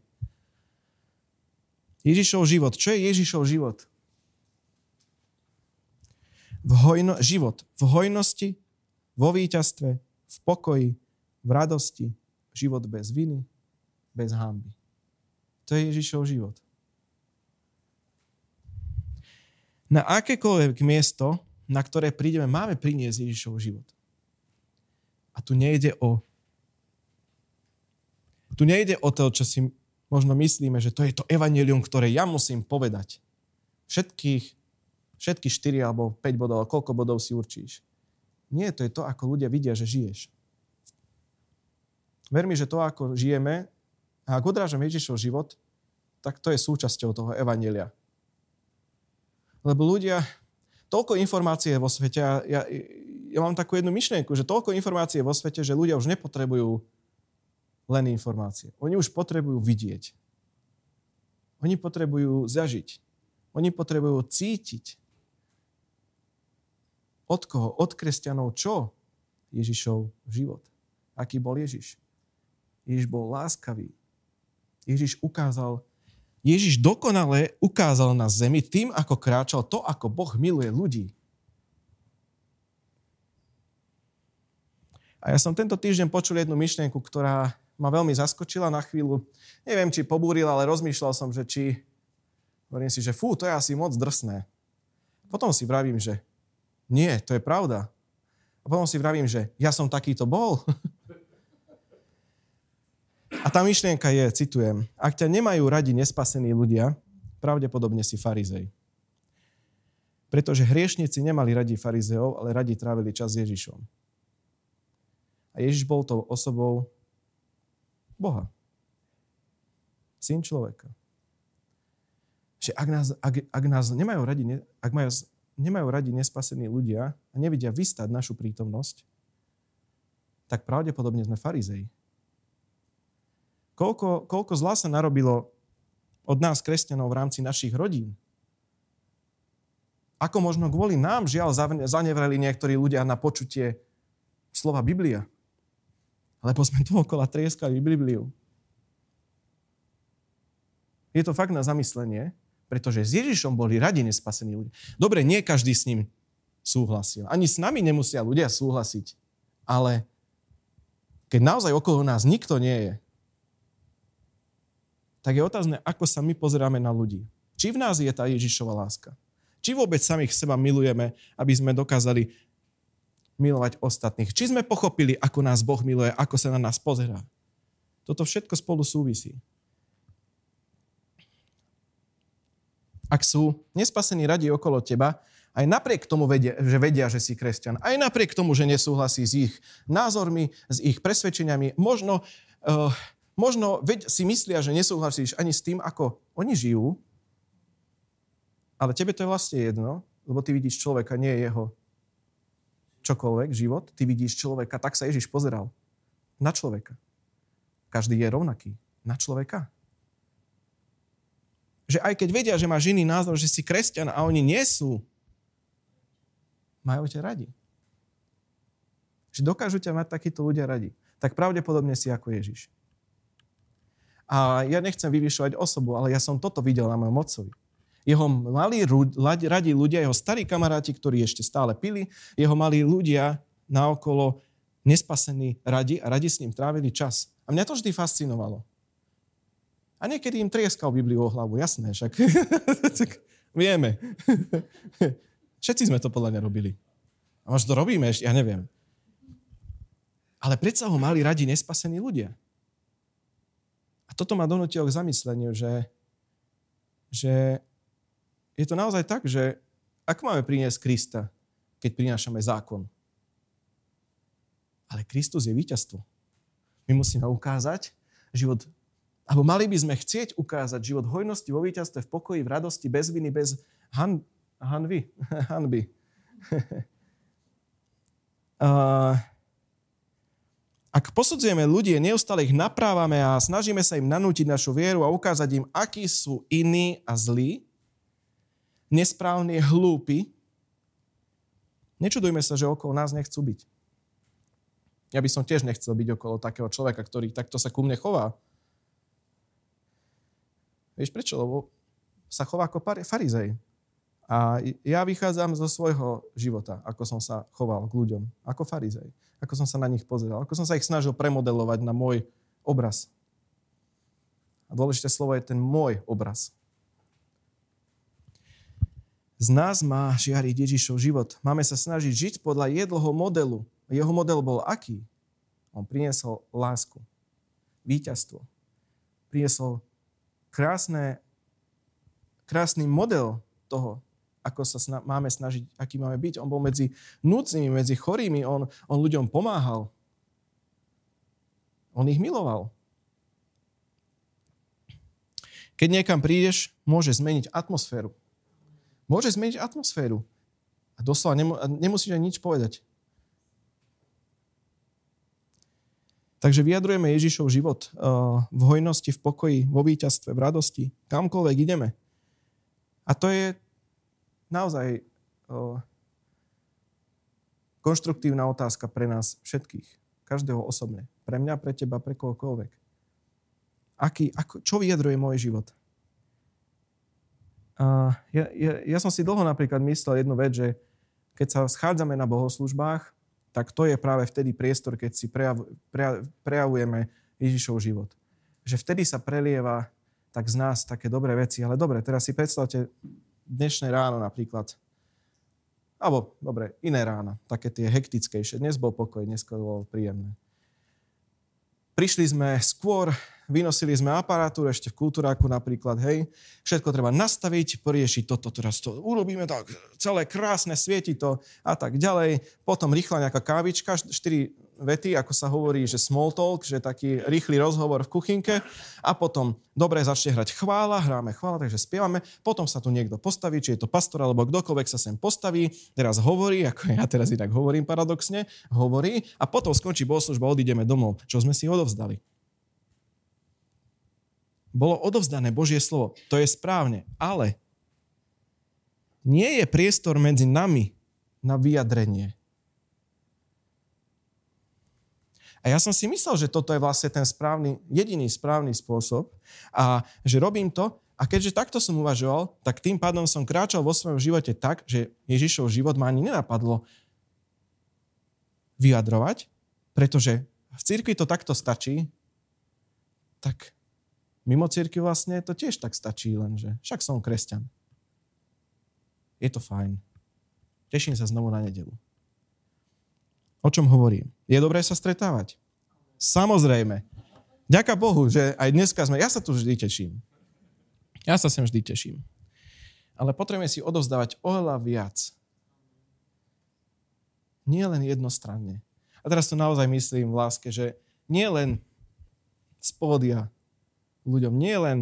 [SPEAKER 1] Ježišov život. Čo je Ježišov život? v hojno, život v hojnosti, vo víťazstve, v pokoji, v radosti, život bez viny, bez hamby. To je Ježišov život. Na akékoľvek miesto, na ktoré prídeme, máme priniesť Ježišov život. A tu nejde o tu nejde o to, čo si možno myslíme, že to je to evanelium, ktoré ja musím povedať. Všetkých všetky 4 alebo 5 bodov, koľko bodov si určíš. Nie, to je to, ako ľudia vidia, že žiješ. Ver mi, že to, ako žijeme, a ak odrážame Ježišov život, tak to je súčasťou toho evanelia. Lebo ľudia, toľko informácie vo svete, ja, ja mám takú jednu myšlienku, že toľko informácie vo svete, že ľudia už nepotrebujú len informácie. Oni už potrebujú vidieť. Oni potrebujú zažiť. Oni potrebujú cítiť. Od koho? Od kresťanov čo? Ježišov život. Aký bol Ježiš? Ježiš bol láskavý. Ježiš ukázal, Ježiš dokonale ukázal na zemi tým, ako kráčal, to, ako Boh miluje ľudí. A ja som tento týždeň počul jednu myšlienku, ktorá ma veľmi zaskočila na chvíľu. Neviem, či pobúrila, ale rozmýšľal som, že či Hovorím si, že fú, to je asi moc drsné. Potom si vravím, že nie, to je pravda. A potom si vravím, že ja som takýto bol. A tá myšlienka je, citujem, ak ťa nemajú radi nespasení ľudia, pravdepodobne si farizej. Pretože hriešnici nemali radi farizeov, ale radi trávili čas s Ježišom. A Ježiš bol tou osobou Boha. Syn človeka. Že ak nás, ak, ak nás nemajú radi, ak majú, nemajú radi nespasení ľudia a nevidia vystať našu prítomnosť, tak pravdepodobne sme farizei. Koľko, koľko zla sa narobilo od nás, kresťanov, v rámci našich rodín. Ako možno kvôli nám, žiaľ, zanevreli niektorí ľudia na počutie slova Biblia. Lebo sme tu okolo trieskali Bibliu. Je to fakt na zamyslenie, pretože s Ježišom boli radi nespasení ľudia. Dobre, nie každý s ním súhlasil. Ani s nami nemusia ľudia súhlasiť. Ale keď naozaj okolo nás nikto nie je, tak je otázne, ako sa my pozeráme na ľudí. Či v nás je tá Ježišova láska? Či vôbec samých seba milujeme, aby sme dokázali milovať ostatných? Či sme pochopili, ako nás Boh miluje, ako sa na nás pozerá? Toto všetko spolu súvisí. Ak sú nespasení radi okolo teba, aj napriek tomu, vedia, že vedia, že si kresťan, aj napriek tomu, že nesúhlasí s ich názormi, s ich presvedčeniami, možno uh, možno veď si myslia, že nesúhlasíš ani s tým, ako oni žijú, ale tebe to je vlastne jedno, lebo ty vidíš človeka, nie jeho čokoľvek, život. Ty vidíš človeka, tak sa Ježiš pozeral. Na človeka. Každý je rovnaký. Na človeka. Že aj keď vedia, že máš iný názor, že si kresťan a oni nie sú, majú ťa radi. Že dokážu ťa mať takíto ľudia radi. Tak pravdepodobne si ako Ježiš. A ja nechcem vyvyšovať osobu, ale ja som toto videl na mojom otcovi. Jeho malí radi ľudia, jeho starí kamaráti, ktorí ešte stále pili, jeho malí ľudia naokolo nespasení radi a radi s ním trávili čas. A mňa to vždy fascinovalo. A niekedy im trieskal Bibliu o hlavu, jasné, však vieme. Všetci sme to podľa mňa robili. A možno to robíme ešte, ja neviem. Ale predsa ho mali radi nespasení ľudia. A toto ma donútilo k zamysleniu, že, že je to naozaj tak, že ako máme priniesť Krista, keď prinášame zákon? Ale Kristus je víťazstvo. My musíme ukázať život, alebo mali by sme chcieť ukázať život hojnosti vo víťazstve, v pokoji, v radosti, bez viny, bez han, hanvy. hanby. uh, Ak posudzujeme ľudí, neustále ich naprávame a snažíme sa im nanútiť našu vieru a ukázať im, akí sú iní a zlí, nesprávni, hlúpi, nečudujme sa, že okolo nás nechcú byť. Ja by som tiež nechcel byť okolo takého človeka, ktorý takto sa ku mne chová. Vieš prečo? Lebo sa chová ako farizej. A ja vychádzam zo svojho života, ako som sa choval k ľuďom, ako farizej ako som sa na nich pozeral, ako som sa ich snažil premodelovať na môj obraz. A dôležité slovo je ten môj obraz. Z nás má žiariť Ježišov život. Máme sa snažiť žiť podľa jedlho modelu. Jeho model bol aký? On priniesol lásku, víťazstvo. Priniesol krásne, krásny model toho, ako sa sna- máme snažiť, aký máme byť. On bol medzi núcnými, medzi chorými, on, on ľuďom pomáhal. On ich miloval. Keď niekam prídeš, môže zmeniť atmosféru. Môže zmeniť atmosféru. A doslova nemu, nemusíš aj nič povedať. Takže vyjadrujeme Ježišov život uh, v hojnosti, v pokoji, vo víťazstve, v radosti, kamkoľvek ideme. A to je naozaj o, konštruktívna otázka pre nás všetkých. Každého osobne. Pre mňa, pre teba, pre kohokoľvek. Aký, ako, čo vyjadruje môj život? A ja, ja, ja som si dlho napríklad myslel jednu vec, že keď sa schádzame na bohoslužbách, tak to je práve vtedy priestor, keď si prejav, prejav, prejavujeme Ježišov život. Že vtedy sa prelieva tak z nás také dobré veci. Ale dobre, teraz si predstavte dnešné ráno napríklad. Alebo, dobre, iné rána, také tie hektickejšie. Dnes bol pokoj, dnes bolo príjemné. Prišli sme skôr, vynosili sme aparatúru, ešte v kultúráku napríklad, hej, všetko treba nastaviť, poriešiť toto, teraz to urobíme tak, celé krásne, svieti to a tak ďalej. Potom rýchla nejaká kávička, 4 vety, ako sa hovorí, že small talk, že taký rýchly rozhovor v kuchynke. A potom dobre začne hrať chvála, hráme chvála, takže spievame, potom sa tu niekto postaví, či je to pastor alebo kdokoľvek sa sem postaví, teraz hovorí, ako ja teraz inak hovorím paradoxne, hovorí. A potom skončí bohoslužba, odídeme domov, čo sme si odovzdali. Bolo odovzdané Božie slovo, to je správne, ale nie je priestor medzi nami na vyjadrenie. A ja som si myslel, že toto je vlastne ten správny, jediný správny spôsob a že robím to a keďže takto som uvažoval, tak tým pádom som kráčal vo svojom živote tak, že Ježišov život ma ani nenapadlo vyjadrovať, pretože v cirkvi to takto stačí, tak mimo cirkvi vlastne to tiež tak stačí, lenže však som kresťan. Je to fajn. Teším sa znovu na nedelu. O čom hovorím? Je dobré sa stretávať? Samozrejme. Ďaká Bohu, že aj dneska sme... Ja sa tu vždy teším. Ja sa sem vždy teším. Ale potrebujeme si odovzdávať oveľa viac. Nie len jednostranne. A teraz to naozaj myslím v láske, že nie len z ľuďom, nie len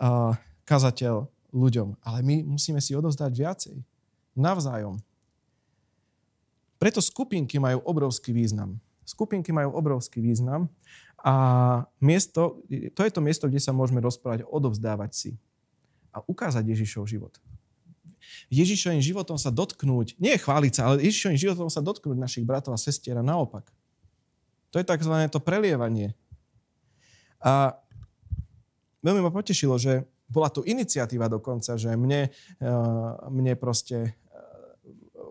[SPEAKER 1] uh, kazateľ ľuďom, ale my musíme si odovzdať viacej. Navzájom. Preto skupinky majú obrovský význam. Skupinky majú obrovský význam a miesto, to je to miesto, kde sa môžeme rozprávať, odovzdávať si a ukázať Ježišov život. Ježišovým životom sa dotknúť, nie chváliť sa, ale Ježišovým životom sa dotknúť našich bratov a sestier a naopak. To je tzv. to prelievanie. A veľmi ma potešilo, že bola tu iniciatíva dokonca, že mne, eh, mne proste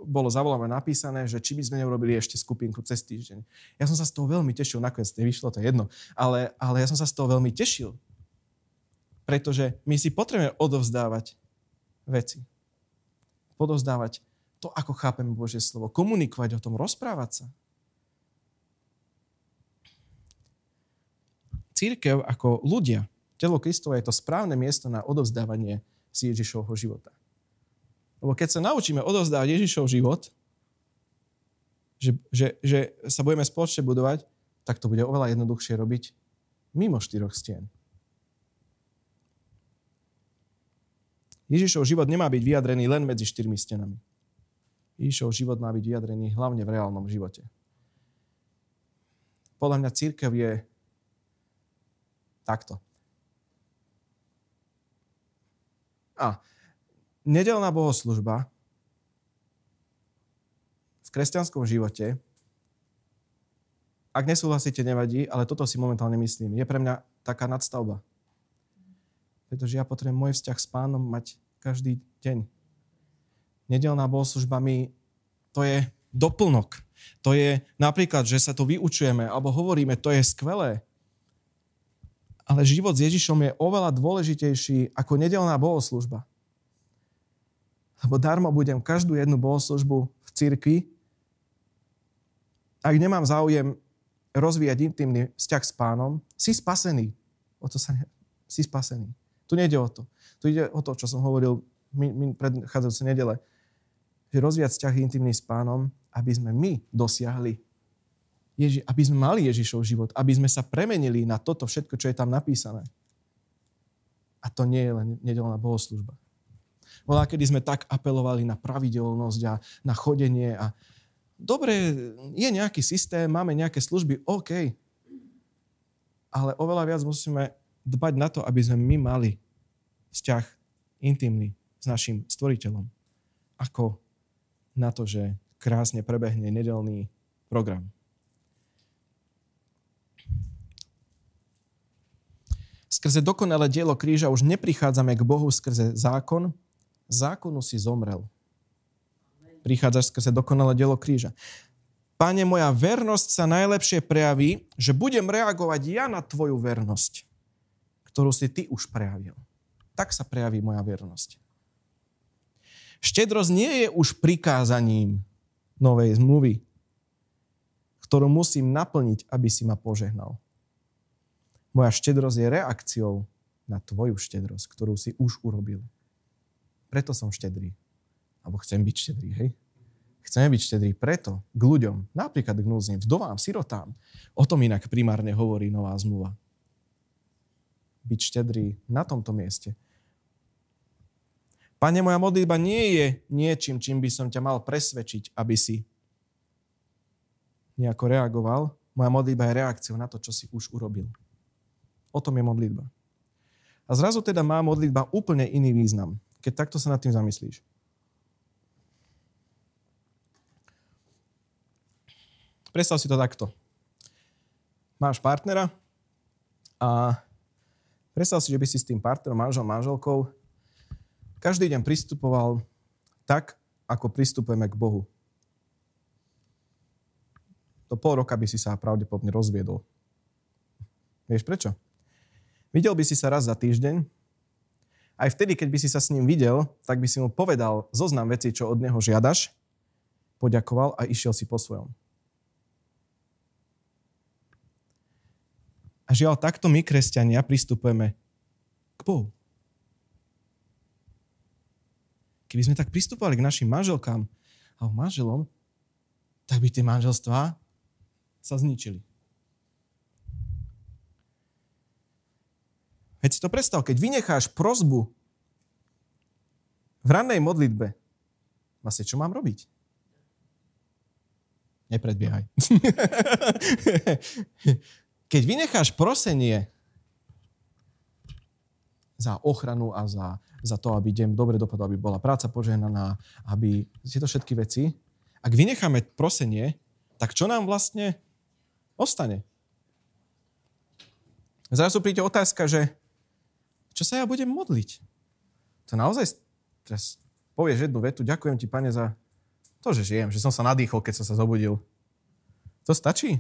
[SPEAKER 1] bolo zavolané napísané, že či by sme neurobili ešte skupinku cez týždeň. Ja som sa z toho veľmi tešil, nakoniec nevyšlo, to jedno, ale, ale ja som sa z toho veľmi tešil, pretože my si potrebujeme odovzdávať veci. Podovzdávať to, ako chápeme Božie slovo, komunikovať o tom, rozprávať sa. Církev ako ľudia, telo Kristova je to správne miesto na odovzdávanie si Ježišovho života. Lebo keď sa naučíme odovzdávať Ježišov život, že, že, že sa budeme spoločne budovať, tak to bude oveľa jednoduchšie robiť mimo štyroch stien. Ježišov život nemá byť vyjadrený len medzi štyrmi stenami. Ježišov život má byť vyjadrený hlavne v reálnom živote. Podľa mňa církev je takto. A nedelná bohoslužba v kresťanskom živote, ak nesúhlasíte, nevadí, ale toto si momentálne myslím. Je pre mňa taká nadstavba. Pretože ja potrebujem môj vzťah s pánom mať každý deň. Nedelná bohoslužba mi, to je doplnok. To je napríklad, že sa to vyučujeme alebo hovoríme, to je skvelé. Ale život s Ježišom je oveľa dôležitejší ako nedelná bohoslužba lebo darmo budem každú jednu bohoslužbu v cirkvi, ak nemám záujem rozvíjať intimný vzťah s pánom, si spasený. O to sa ne... Si spasený. Tu nejde o to. Tu ide o to, čo som hovoril my, my predchádzajúce nedele. Že rozvíjať vzťah intimný s pánom, aby sme my dosiahli Ježi, aby sme mali Ježišov život, aby sme sa premenili na toto všetko, čo je tam napísané. A to nie je len nedelná bohoslužba. Volá, kedy sme tak apelovali na pravidelnosť a na chodenie a dobre, je nejaký systém, máme nejaké služby, OK. Ale oveľa viac musíme dbať na to, aby sme my mali vzťah intimný s našim stvoriteľom. Ako na to, že krásne prebehne nedelný program. Skrze dokonalé dielo kríža už neprichádzame k Bohu skrze zákon, zákonu si zomrel. Prichádzaš skrze dokonalé dielo kríža. Pane, moja vernosť sa najlepšie prejaví, že budem reagovať ja na tvoju vernosť, ktorú si ty už prejavil. Tak sa prejaví moja vernosť. Štedrosť nie je už prikázaním novej zmluvy, ktorú musím naplniť, aby si ma požehnal. Moja štedrosť je reakciou na tvoju štedrosť, ktorú si už urobil. Preto som štedrý. Alebo chcem byť štedrý, hej? Chceme byť štedrí preto k ľuďom, napríklad k núznym, vdovám, sirotám. O tom inak primárne hovorí nová zmluva. Byť štedrý na tomto mieste. Pane, moja modlitba nie je niečím, čím by som ťa mal presvedčiť, aby si nejako reagoval. Moja modlitba je reakciou na to, čo si už urobil. O tom je modlitba. A zrazu teda má modlitba úplne iný význam, keď takto sa nad tým zamyslíš. Predstav si to takto. Máš partnera a predstav si, že by si s tým partnerom, manželom, manželkou každý deň pristupoval tak, ako pristupujeme k Bohu. Do pol roka by si sa pravdepodobne rozviedol. Vieš prečo? Videl by si sa raz za týždeň, aj vtedy, keď by si sa s ním videl, tak by si mu povedal zoznam veci, čo od neho žiadaš, poďakoval a išiel si po svojom. A žiaľ, takto my, kresťania, pristupujeme k Bohu. Keby sme tak pristupovali k našim manželkám a manželom, tak by tie manželstvá sa zničili. Veď si to predstav, keď vynecháš prozbu v rannej modlitbe, vlastne čo mám robiť? Nepredbiehaj. Keď vynecháš prosenie za ochranu a za, za to, aby deň dobre dopadol, aby bola práca požehnaná, aby tieto všetky veci, ak vynecháme prosenie, tak čo nám vlastne ostane? Zrazu príde otázka, že čo sa ja budem modliť? To naozaj teraz povieš jednu vetu, ďakujem ti, pane, za to, že žijem, že som sa nadýchol, keď som sa zobudil. To stačí?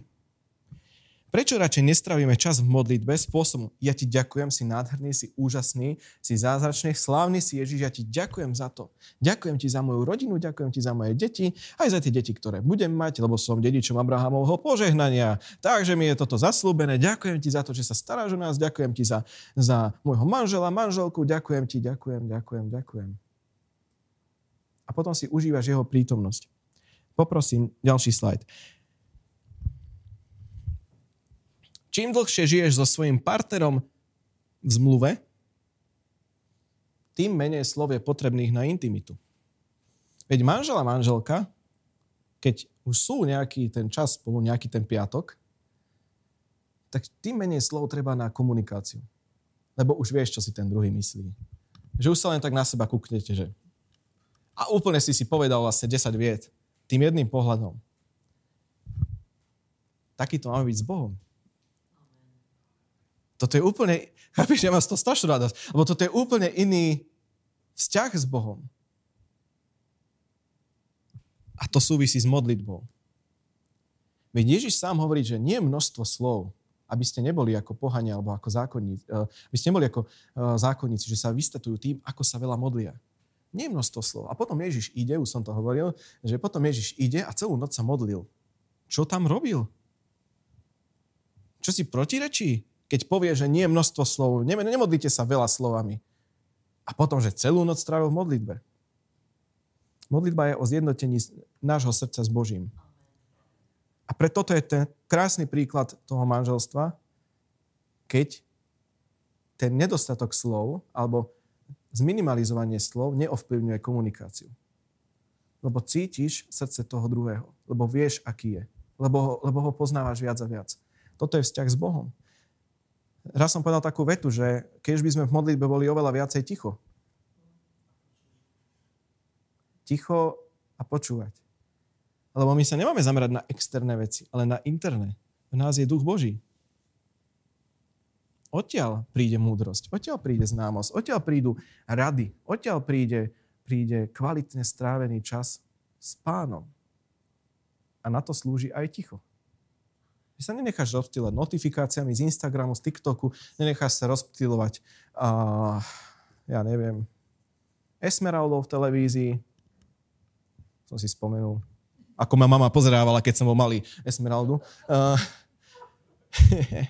[SPEAKER 1] Prečo radšej nestravíme čas v modlitbe spôsobom, ja ti ďakujem, si nádherný, si úžasný, si zázračný, slávny si Ježiš, ja ti ďakujem za to. Ďakujem ti za moju rodinu, ďakujem ti za moje deti, aj za tie deti, ktoré budem mať, lebo som dedičom Abrahamovho požehnania. Takže mi je toto zaslúbené. Ďakujem ti za to, že sa staráš o nás, ďakujem ti za, za môjho manžela, manželku, ďakujem ti, ďakujem, ďakujem, ďakujem. A potom si užívaš jeho prítomnosť. Poprosím, ďalší slajd. Čím dlhšie žiješ so svojím partnerom v zmluve, tým menej slov je potrebných na intimitu. Veď manžel a manželka, keď už sú nejaký ten čas spolu, nejaký ten piatok, tak tým menej slov treba na komunikáciu. Lebo už vieš, čo si ten druhý myslí. Že už sa len tak na seba kúknete, že... A úplne si si povedal vlastne 10 viet tým jedným pohľadom. Taký to máme byť s Bohom. Toto je úplne, chápiš, ja mám z toho strašnú radosť, lebo toto je úplne iný vzťah s Bohom. A to súvisí s modlitbou. Veď Ježiš sám hovorí, že nie je množstvo slov, aby ste neboli ako pohania alebo ako zákonníci, eh, aby ste neboli ako eh, zákonníci, že sa vystatujú tým, ako sa veľa modlia. Nie je množstvo slov. A potom Ježiš ide, už som to hovoril, že potom Ježiš ide a celú noc sa modlil. Čo tam robil? Čo si protirečí? Keď povie, že nie je množstvo slov, nemodlite sa veľa slovami. A potom, že celú noc strávil v modlitbe. Modlitba je o zjednotení nášho srdca s Božím. A preto to je ten krásny príklad toho manželstva, keď ten nedostatok slov alebo zminimalizovanie slov neovplyvňuje komunikáciu. Lebo cítiš srdce toho druhého. Lebo vieš, aký je. Lebo, lebo ho poznávaš viac a viac. Toto je vzťah s Bohom. Raz som povedal takú vetu, že keď by sme v modlitbe boli oveľa viacej ticho. Ticho a počúvať. Lebo my sa nemáme zamerať na externé veci, ale na interné. V nás je duch Boží. Odtiaľ príde múdrosť, odtiaľ príde známosť, odtiaľ prídu rady, odtiaľ príde, príde kvalitne strávený čas s pánom. A na to slúži aj ticho. Ty sa nenecháš rozptýlovať notifikáciami z Instagramu, z TikToku, nenecháš sa rozptýlovať, uh, ja neviem, Esmeraldou v televízii. Som si spomenul. Ako ma mama pozrávala, keď som bol malý Esmeraldu. Uh,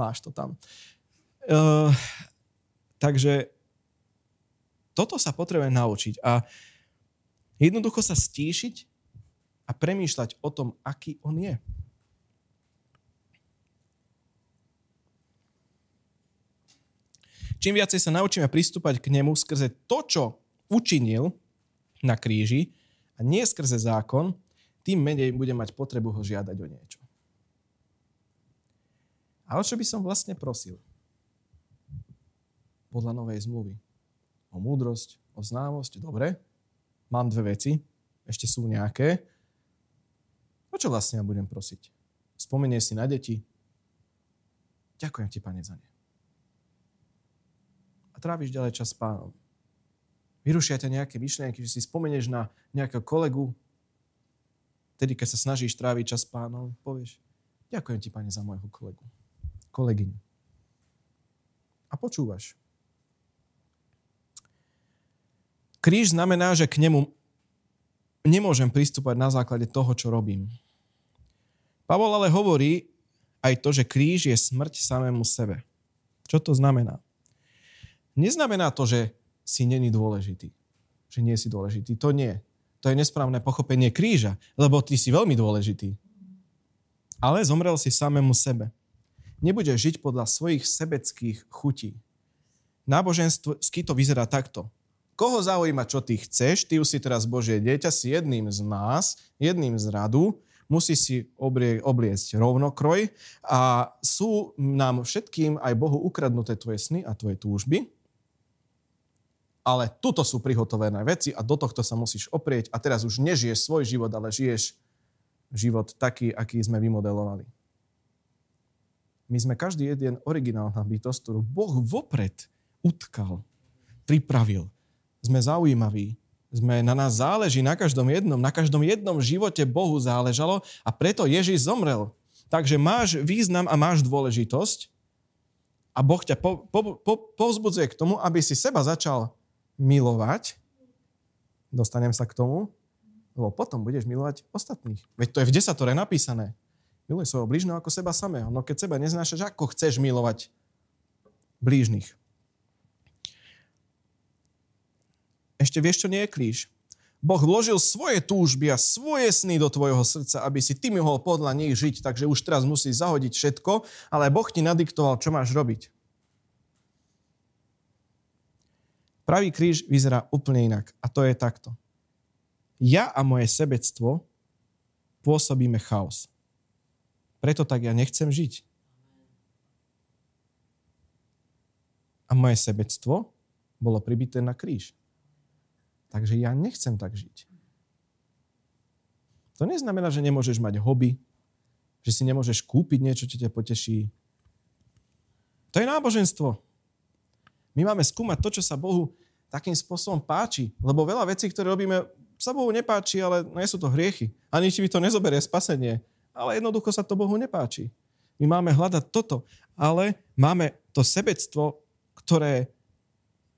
[SPEAKER 1] máš to tam. Uh, takže toto sa potrebuje naučiť. A jednoducho sa stíšiť a premýšľať o tom, aký on je. Čím viacej sa naučíme pristúpať k nemu skrze to, čo učinil na kríži a nie skrze zákon, tým menej bude mať potrebu ho žiadať o niečo. A o čo by som vlastne prosil? Podľa novej zmluvy. O múdrosť, o známosť, dobre. Mám dve veci, ešte sú nejaké. O čo vlastne ja budem prosiť? Spomenie si na deti? Ďakujem ti, pane, za ne tráviš ďalej čas s pánom. Vyrušia ťa nejaké myšlienky, že si spomenieš na nejakého kolegu, tedy keď sa snažíš tráviť čas s pánom, povieš, ďakujem ti, pane, za môjho kolegu, kolegyňu. A počúvaš. Kríž znamená, že k nemu nemôžem pristúpať na základe toho, čo robím. Pavol ale hovorí aj to, že kríž je smrť samému sebe. Čo to znamená? Neznamená to, že si není dôležitý. Že nie si dôležitý. To nie. To je nesprávne pochopenie kríža, lebo ty si veľmi dôležitý. Ale zomrel si samému sebe. Nebudeš žiť podľa svojich sebeckých chutí. Nábožensky to vyzerá takto. Koho zaujíma, čo ty chceš, ty už si teraz Božie dieťa, si jedným z nás, jedným z radu, musí si obrie, obliecť rovnokroj a sú nám všetkým aj Bohu ukradnuté tvoje sny a tvoje túžby ale tuto sú prihotovené veci a do tohto sa musíš oprieť a teraz už nežiješ svoj život, ale žiješ život taký, aký sme vymodelovali. My sme každý jeden originálna bytosť, ktorú Boh vopred utkal, pripravil. Sme zaujímaví, sme, na nás záleží na každom jednom, na každom jednom živote Bohu záležalo a preto Ježiš zomrel. Takže máš význam a máš dôležitosť a Boh ťa po, po, po, povzbudzuje k tomu, aby si seba začal milovať, dostanem sa k tomu, lebo potom budeš milovať ostatných. Veď to je v desatore napísané. Miluj svojho blížneho ako seba samého. No keď seba neznášaš, ako chceš milovať blížnych? Ešte vieš, čo nie je kríž? Boh vložil svoje túžby a svoje sny do tvojho srdca, aby si ty mohol podľa nich žiť, takže už teraz musíš zahodiť všetko, ale Boh ti nadiktoval, čo máš robiť. Pravý kríž vyzerá úplne inak. A to je takto. Ja a moje sebectvo pôsobíme chaos. Preto tak ja nechcem žiť. A moje sebectvo bolo pribité na kríž. Takže ja nechcem tak žiť. To neznamená, že nemôžeš mať hobby, že si nemôžeš kúpiť niečo, čo ťa poteší. To je náboženstvo. My máme skúmať to, čo sa Bohu takým spôsobom páči. Lebo veľa vecí, ktoré robíme, sa Bohu nepáči, ale nie sú to hriechy. Ani či by to nezoberie spasenie. Ale jednoducho sa to Bohu nepáči. My máme hľadať toto. Ale máme to sebectvo, ktoré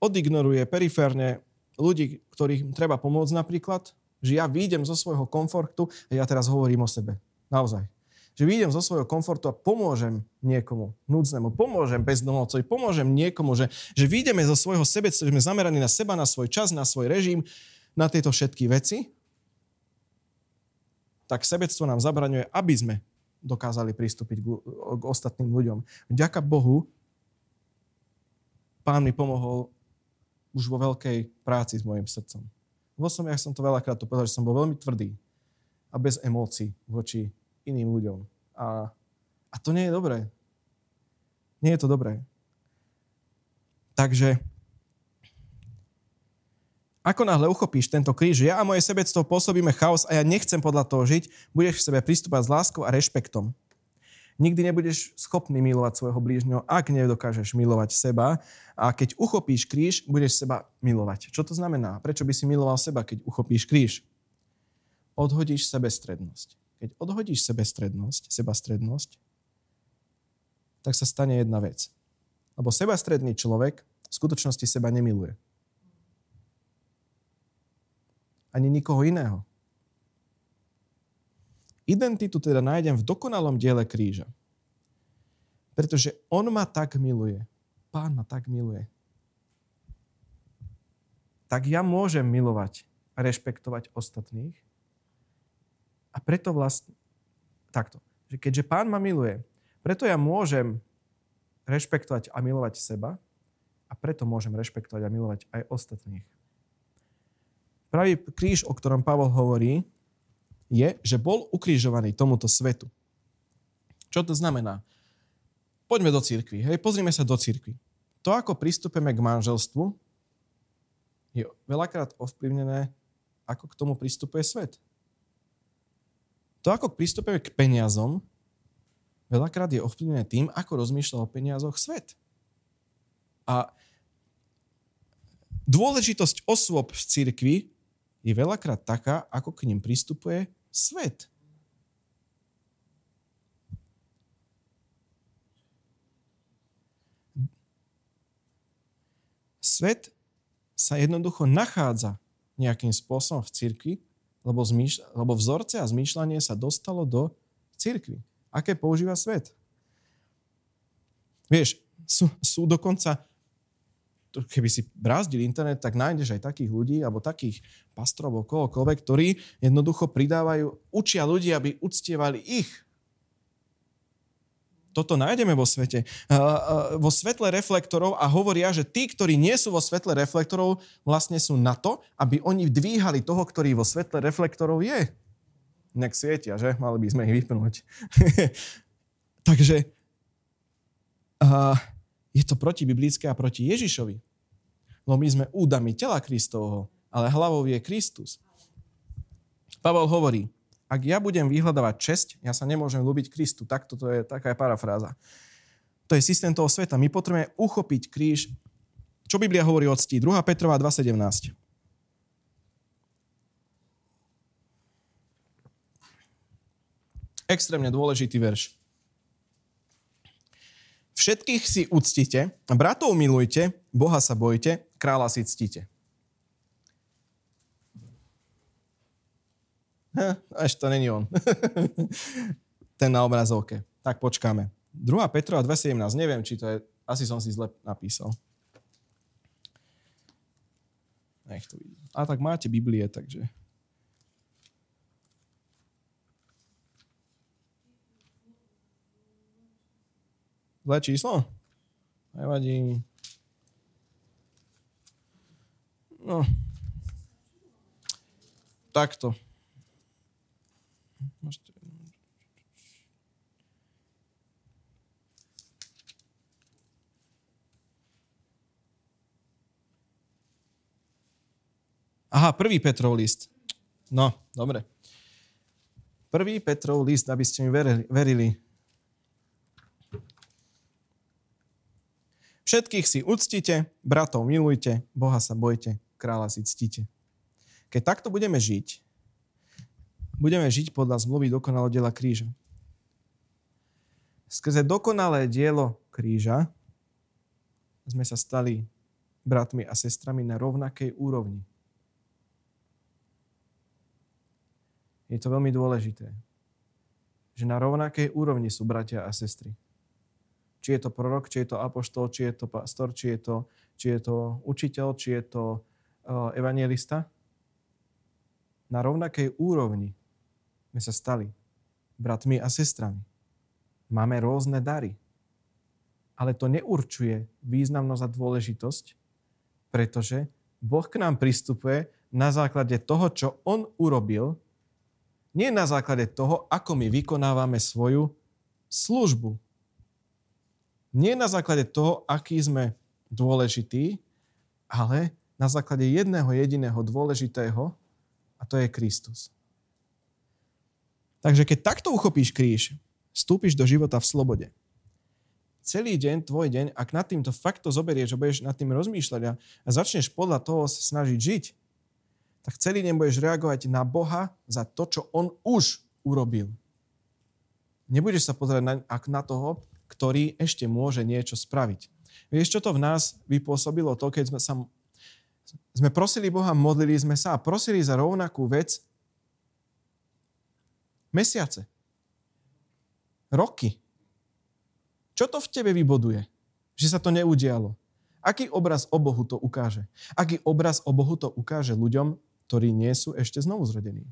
[SPEAKER 1] odignoruje periférne ľudí, ktorých treba pomôcť napríklad, že ja výjdem zo svojho komfortu a ja teraz hovorím o sebe. Naozaj že vyjdem zo svojho komfortu a pomôžem niekomu núdznemu, pomôžem bezdomovcovi, pomôžem niekomu, že, že vyjdeme zo svojho že sme zameraní na seba, na svoj čas, na svoj režim, na tieto všetky veci, tak sebectvo nám zabraňuje, aby sme dokázali pristúpiť k, k ostatným ľuďom. Vďaka Bohu pán mi pomohol už vo veľkej práci s mojim srdcom. Vo som, ja som to veľakrát to povedal, že som bol veľmi tvrdý a bez emócií voči iným ľuďom. A, a to nie je dobré. Nie je to dobré. Takže ako náhle uchopíš tento kríž, ja a moje sebectvo pôsobíme chaos a ja nechcem podľa toho žiť, budeš v sebe pristúpať s láskou a rešpektom. Nikdy nebudeš schopný milovať svojho blížneho, ak nedokážeš milovať seba. A keď uchopíš kríž, budeš seba milovať. Čo to znamená? Prečo by si miloval seba, keď uchopíš kríž? Odhodíš sebestrednosť. Keď odhodíš sebestrednosť, sebastrednosť, tak sa stane jedna vec. Lebo sebastredný človek v skutočnosti seba nemiluje. Ani nikoho iného. Identitu teda nájdem v dokonalom diele kríža. Pretože on ma tak miluje. Pán ma tak miluje. Tak ja môžem milovať a rešpektovať ostatných. A preto vlastne, takto, že keďže pán ma miluje, preto ja môžem rešpektovať a milovať seba a preto môžem rešpektovať a milovať aj ostatných. Pravý kríž, o ktorom Pavol hovorí, je, že bol ukrižovaný tomuto svetu. Čo to znamená? Poďme do církvy. Hej, pozrime sa do církvy. To, ako pristúpeme k manželstvu, je veľakrát ovplyvnené, ako k tomu pristupuje svet. To, ako pristupujeme k peniazom, veľakrát je ovplyvnené tým, ako rozmýšľa o peniazoch svet. A dôležitosť osôb v cirkvi je veľakrát taká, ako k ním pristupuje svet. Svet sa jednoducho nachádza nejakým spôsobom v cirkvi, lebo, zmýšľa, lebo vzorce a zmýšľanie sa dostalo do cirkvi. Aké používa svet? Vieš, sú, sú dokonca keby si brázdil internet, tak nájdeš aj takých ľudí, alebo takých pastrov, kohokoľvek, ktorí jednoducho pridávajú, učia ľudí, aby uctievali ich. Toto nájdeme vo svete. Vo svetle reflektorov a hovoria, že tí, ktorí nie sú vo svetle reflektorov, vlastne sú na to, aby oni dvíhali toho, ktorý vo svetle reflektorov je. Nek svietia, že? Mali by sme ich vypnúť. Takže je to protibiblické a proti Ježišovi. Lebo my sme údami tela Kristovho, ale hlavou je Kristus. Pavel hovorí, ak ja budem vyhľadávať česť, ja sa nemôžem ľúbiť Kristu. Tak toto je taká je parafráza. To je systém toho sveta. My potrebujeme uchopiť kríž. Čo Biblia hovorí o cti? 2. Petrova 2.17. Extrémne dôležitý verš. Všetkých si uctite, bratov milujte, Boha sa bojte, kráľa si ctite. Až to není on. Ten na obrazovke. Tak počkáme. 2. Petrova 2.17. Neviem, či to je... Asi som si zle napísal. Nech to vidím. A tak máte Biblie, takže... Zlé číslo? Nevadí. No. Takto. Prvý Petrov list. No, dobre. Prvý Petrov list, aby ste mi verili. Všetkých si uctite, bratov milujte, Boha sa bojte, kráľa si ctite. Keď takto budeme žiť, budeme žiť podľa zmluvy dokonalo diela kríža. Skrze dokonalé dielo kríža sme sa stali bratmi a sestrami na rovnakej úrovni. Je to veľmi dôležité, že na rovnakej úrovni sú bratia a sestry či je to prorok, či je to apoštol, či je to pastor, či je to, či je to učiteľ, či je to uh, evangelista. Na rovnakej úrovni sme sa stali bratmi a sestrami. Máme rôzne dary. Ale to neurčuje významnosť a dôležitosť, pretože Boh k nám pristupuje na základe toho, čo On urobil, nie na základe toho, ako my vykonávame svoju službu. Nie na základe toho, aký sme dôležití, ale na základe jedného jediného dôležitého a to je Kristus. Takže keď takto uchopíš kríž, vstúpiš do života v slobode. Celý deň, tvoj deň, ak nad týmto fakto zoberieš a budeš nad tým rozmýšľať a, začneš podľa toho snažiť žiť, tak celý deň budeš reagovať na Boha za to, čo On už urobil. Nebudeš sa pozerať na, na toho, ktorý ešte môže niečo spraviť. Vieš, čo to v nás vypôsobilo? To, keď sme sa sme prosili Boha, modlili sme sa a prosili za rovnakú vec mesiace. Roky. Čo to v tebe vyboduje? Že sa to neudialo. Aký obraz o Bohu to ukáže? Aký obraz o Bohu to ukáže ľuďom, ktorí nie sú ešte znovu zrodení?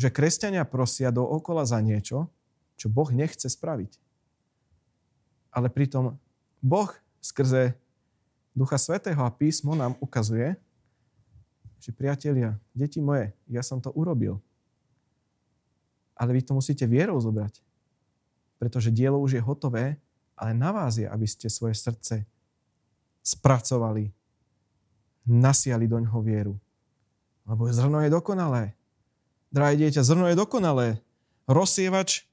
[SPEAKER 1] Že kresťania prosia do okola za niečo, čo Boh nechce spraviť. Ale pritom Boh skrze Ducha Svetého a písmo nám ukazuje, že priatelia, deti moje, ja som to urobil. Ale vy to musíte vierou zobrať. Pretože dielo už je hotové, ale na vás je, aby ste svoje srdce spracovali, nasiali do ňoho vieru. Lebo zrno je dokonalé. Drahé dieťa, zrno je dokonalé. Rozsievač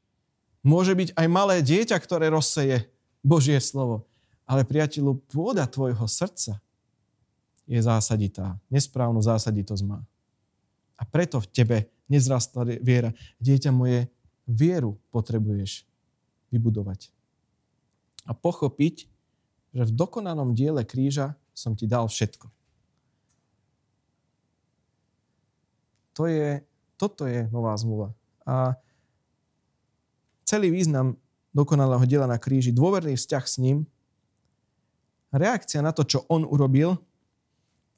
[SPEAKER 1] môže byť aj malé dieťa, ktoré rozseje Božie slovo. Ale priateľu, pôda tvojho srdca je zásaditá. Nesprávnu zásaditosť má. A preto v tebe nezrastla viera. Dieťa moje, vieru potrebuješ vybudovať. A pochopiť, že v dokonanom diele kríža som ti dal všetko. To je, toto je nová zmluva. A celý význam dokonalého diela na kríži, dôverný vzťah s ním, reakcia na to, čo on urobil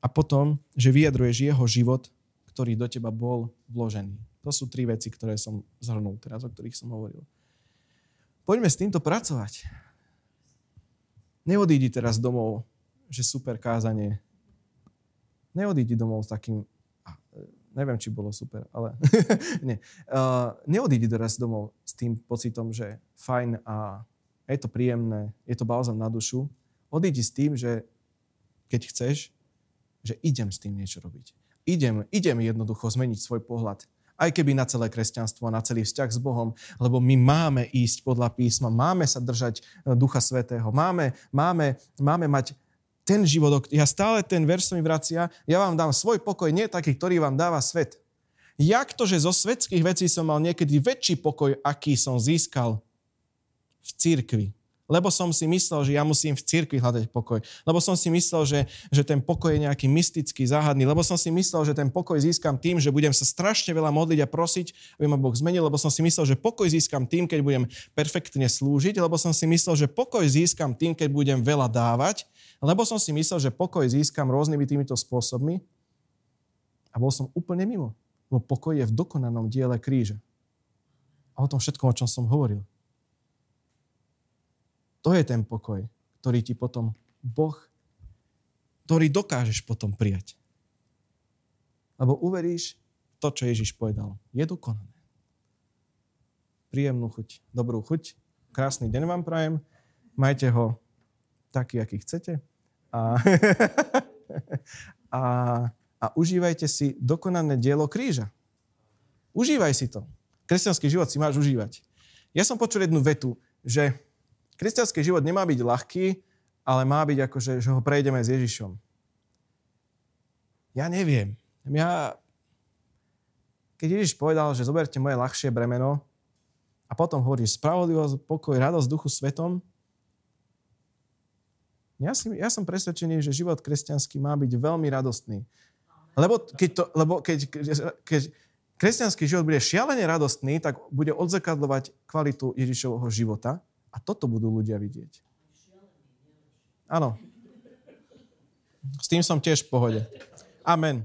[SPEAKER 1] a potom, že vyjadruješ jeho život, ktorý do teba bol vložený. To sú tri veci, ktoré som zhrnul teraz, o ktorých som hovoril. Poďme s týmto pracovať. Neodídi teraz domov, že super kázanie. Neodídi domov s takým, neviem, či bolo super, ale nie. Uh, neodídi teraz domov s tým pocitom, že fajn a je to príjemné, je to balzam na dušu, Odídi s tým, že keď chceš, že idem s tým niečo robiť. Idem, idem jednoducho zmeniť svoj pohľad. Aj keby na celé kresťanstvo, na celý vzťah s Bohom, lebo my máme ísť podľa písma, máme sa držať e, Ducha Svetého, máme, máme, máme mať ten život, ja stále ten verš mi vracia, ja vám dám svoj pokoj, nie taký, ktorý vám dáva svet. Jak to, že zo svetských vecí som mal niekedy väčší pokoj, aký som získal v církvi, lebo som si myslel, že ja musím v cirkvi hľadať pokoj. Lebo som si myslel, že, že ten pokoj je nejaký mystický, záhadný. Lebo som si myslel, že ten pokoj získam tým, že budem sa strašne veľa modliť a prosiť, aby ma Boh zmenil. Lebo som si myslel, že pokoj získam tým, keď budem perfektne slúžiť. Lebo som si myslel, že pokoj získam tým, keď budem veľa dávať. Lebo som si myslel, že pokoj získam rôznymi týmito spôsobmi. A bol som úplne mimo. Lebo pokoj je v dokonanom diele kríža. A o tom všetkom, o čom som hovoril. To je ten pokoj, ktorý ti potom Boh, ktorý dokážeš potom prijať. Lebo uveríš to, čo Ježiš povedal. Je dokonané. Príjemnú chuť, dobrú chuť. Krásny deň vám prajem. Majte ho taký, aký chcete. A, a, a užívajte si dokonané dielo kríža. Užívaj si to. Kresťanský život si máš užívať. Ja som počul jednu vetu, že Kresťanský život nemá byť ľahký, ale má byť ako, že, že ho prejdeme s Ježišom. Ja neviem. Ja, keď Ježiš povedal, že zoberte moje ľahšie bremeno a potom hovorí spravodlivosť, pokoj, radosť duchu svetom, ja, si, ja som presvedčený, že život kresťanský má byť veľmi radostný. Lebo keď, to, lebo keď, keď kresťanský život bude šialene radostný, tak bude odzrkadlovať kvalitu Ježišovho života a toto budú ľudia vidieť. Áno. S tým som tiež v pohode. Amen.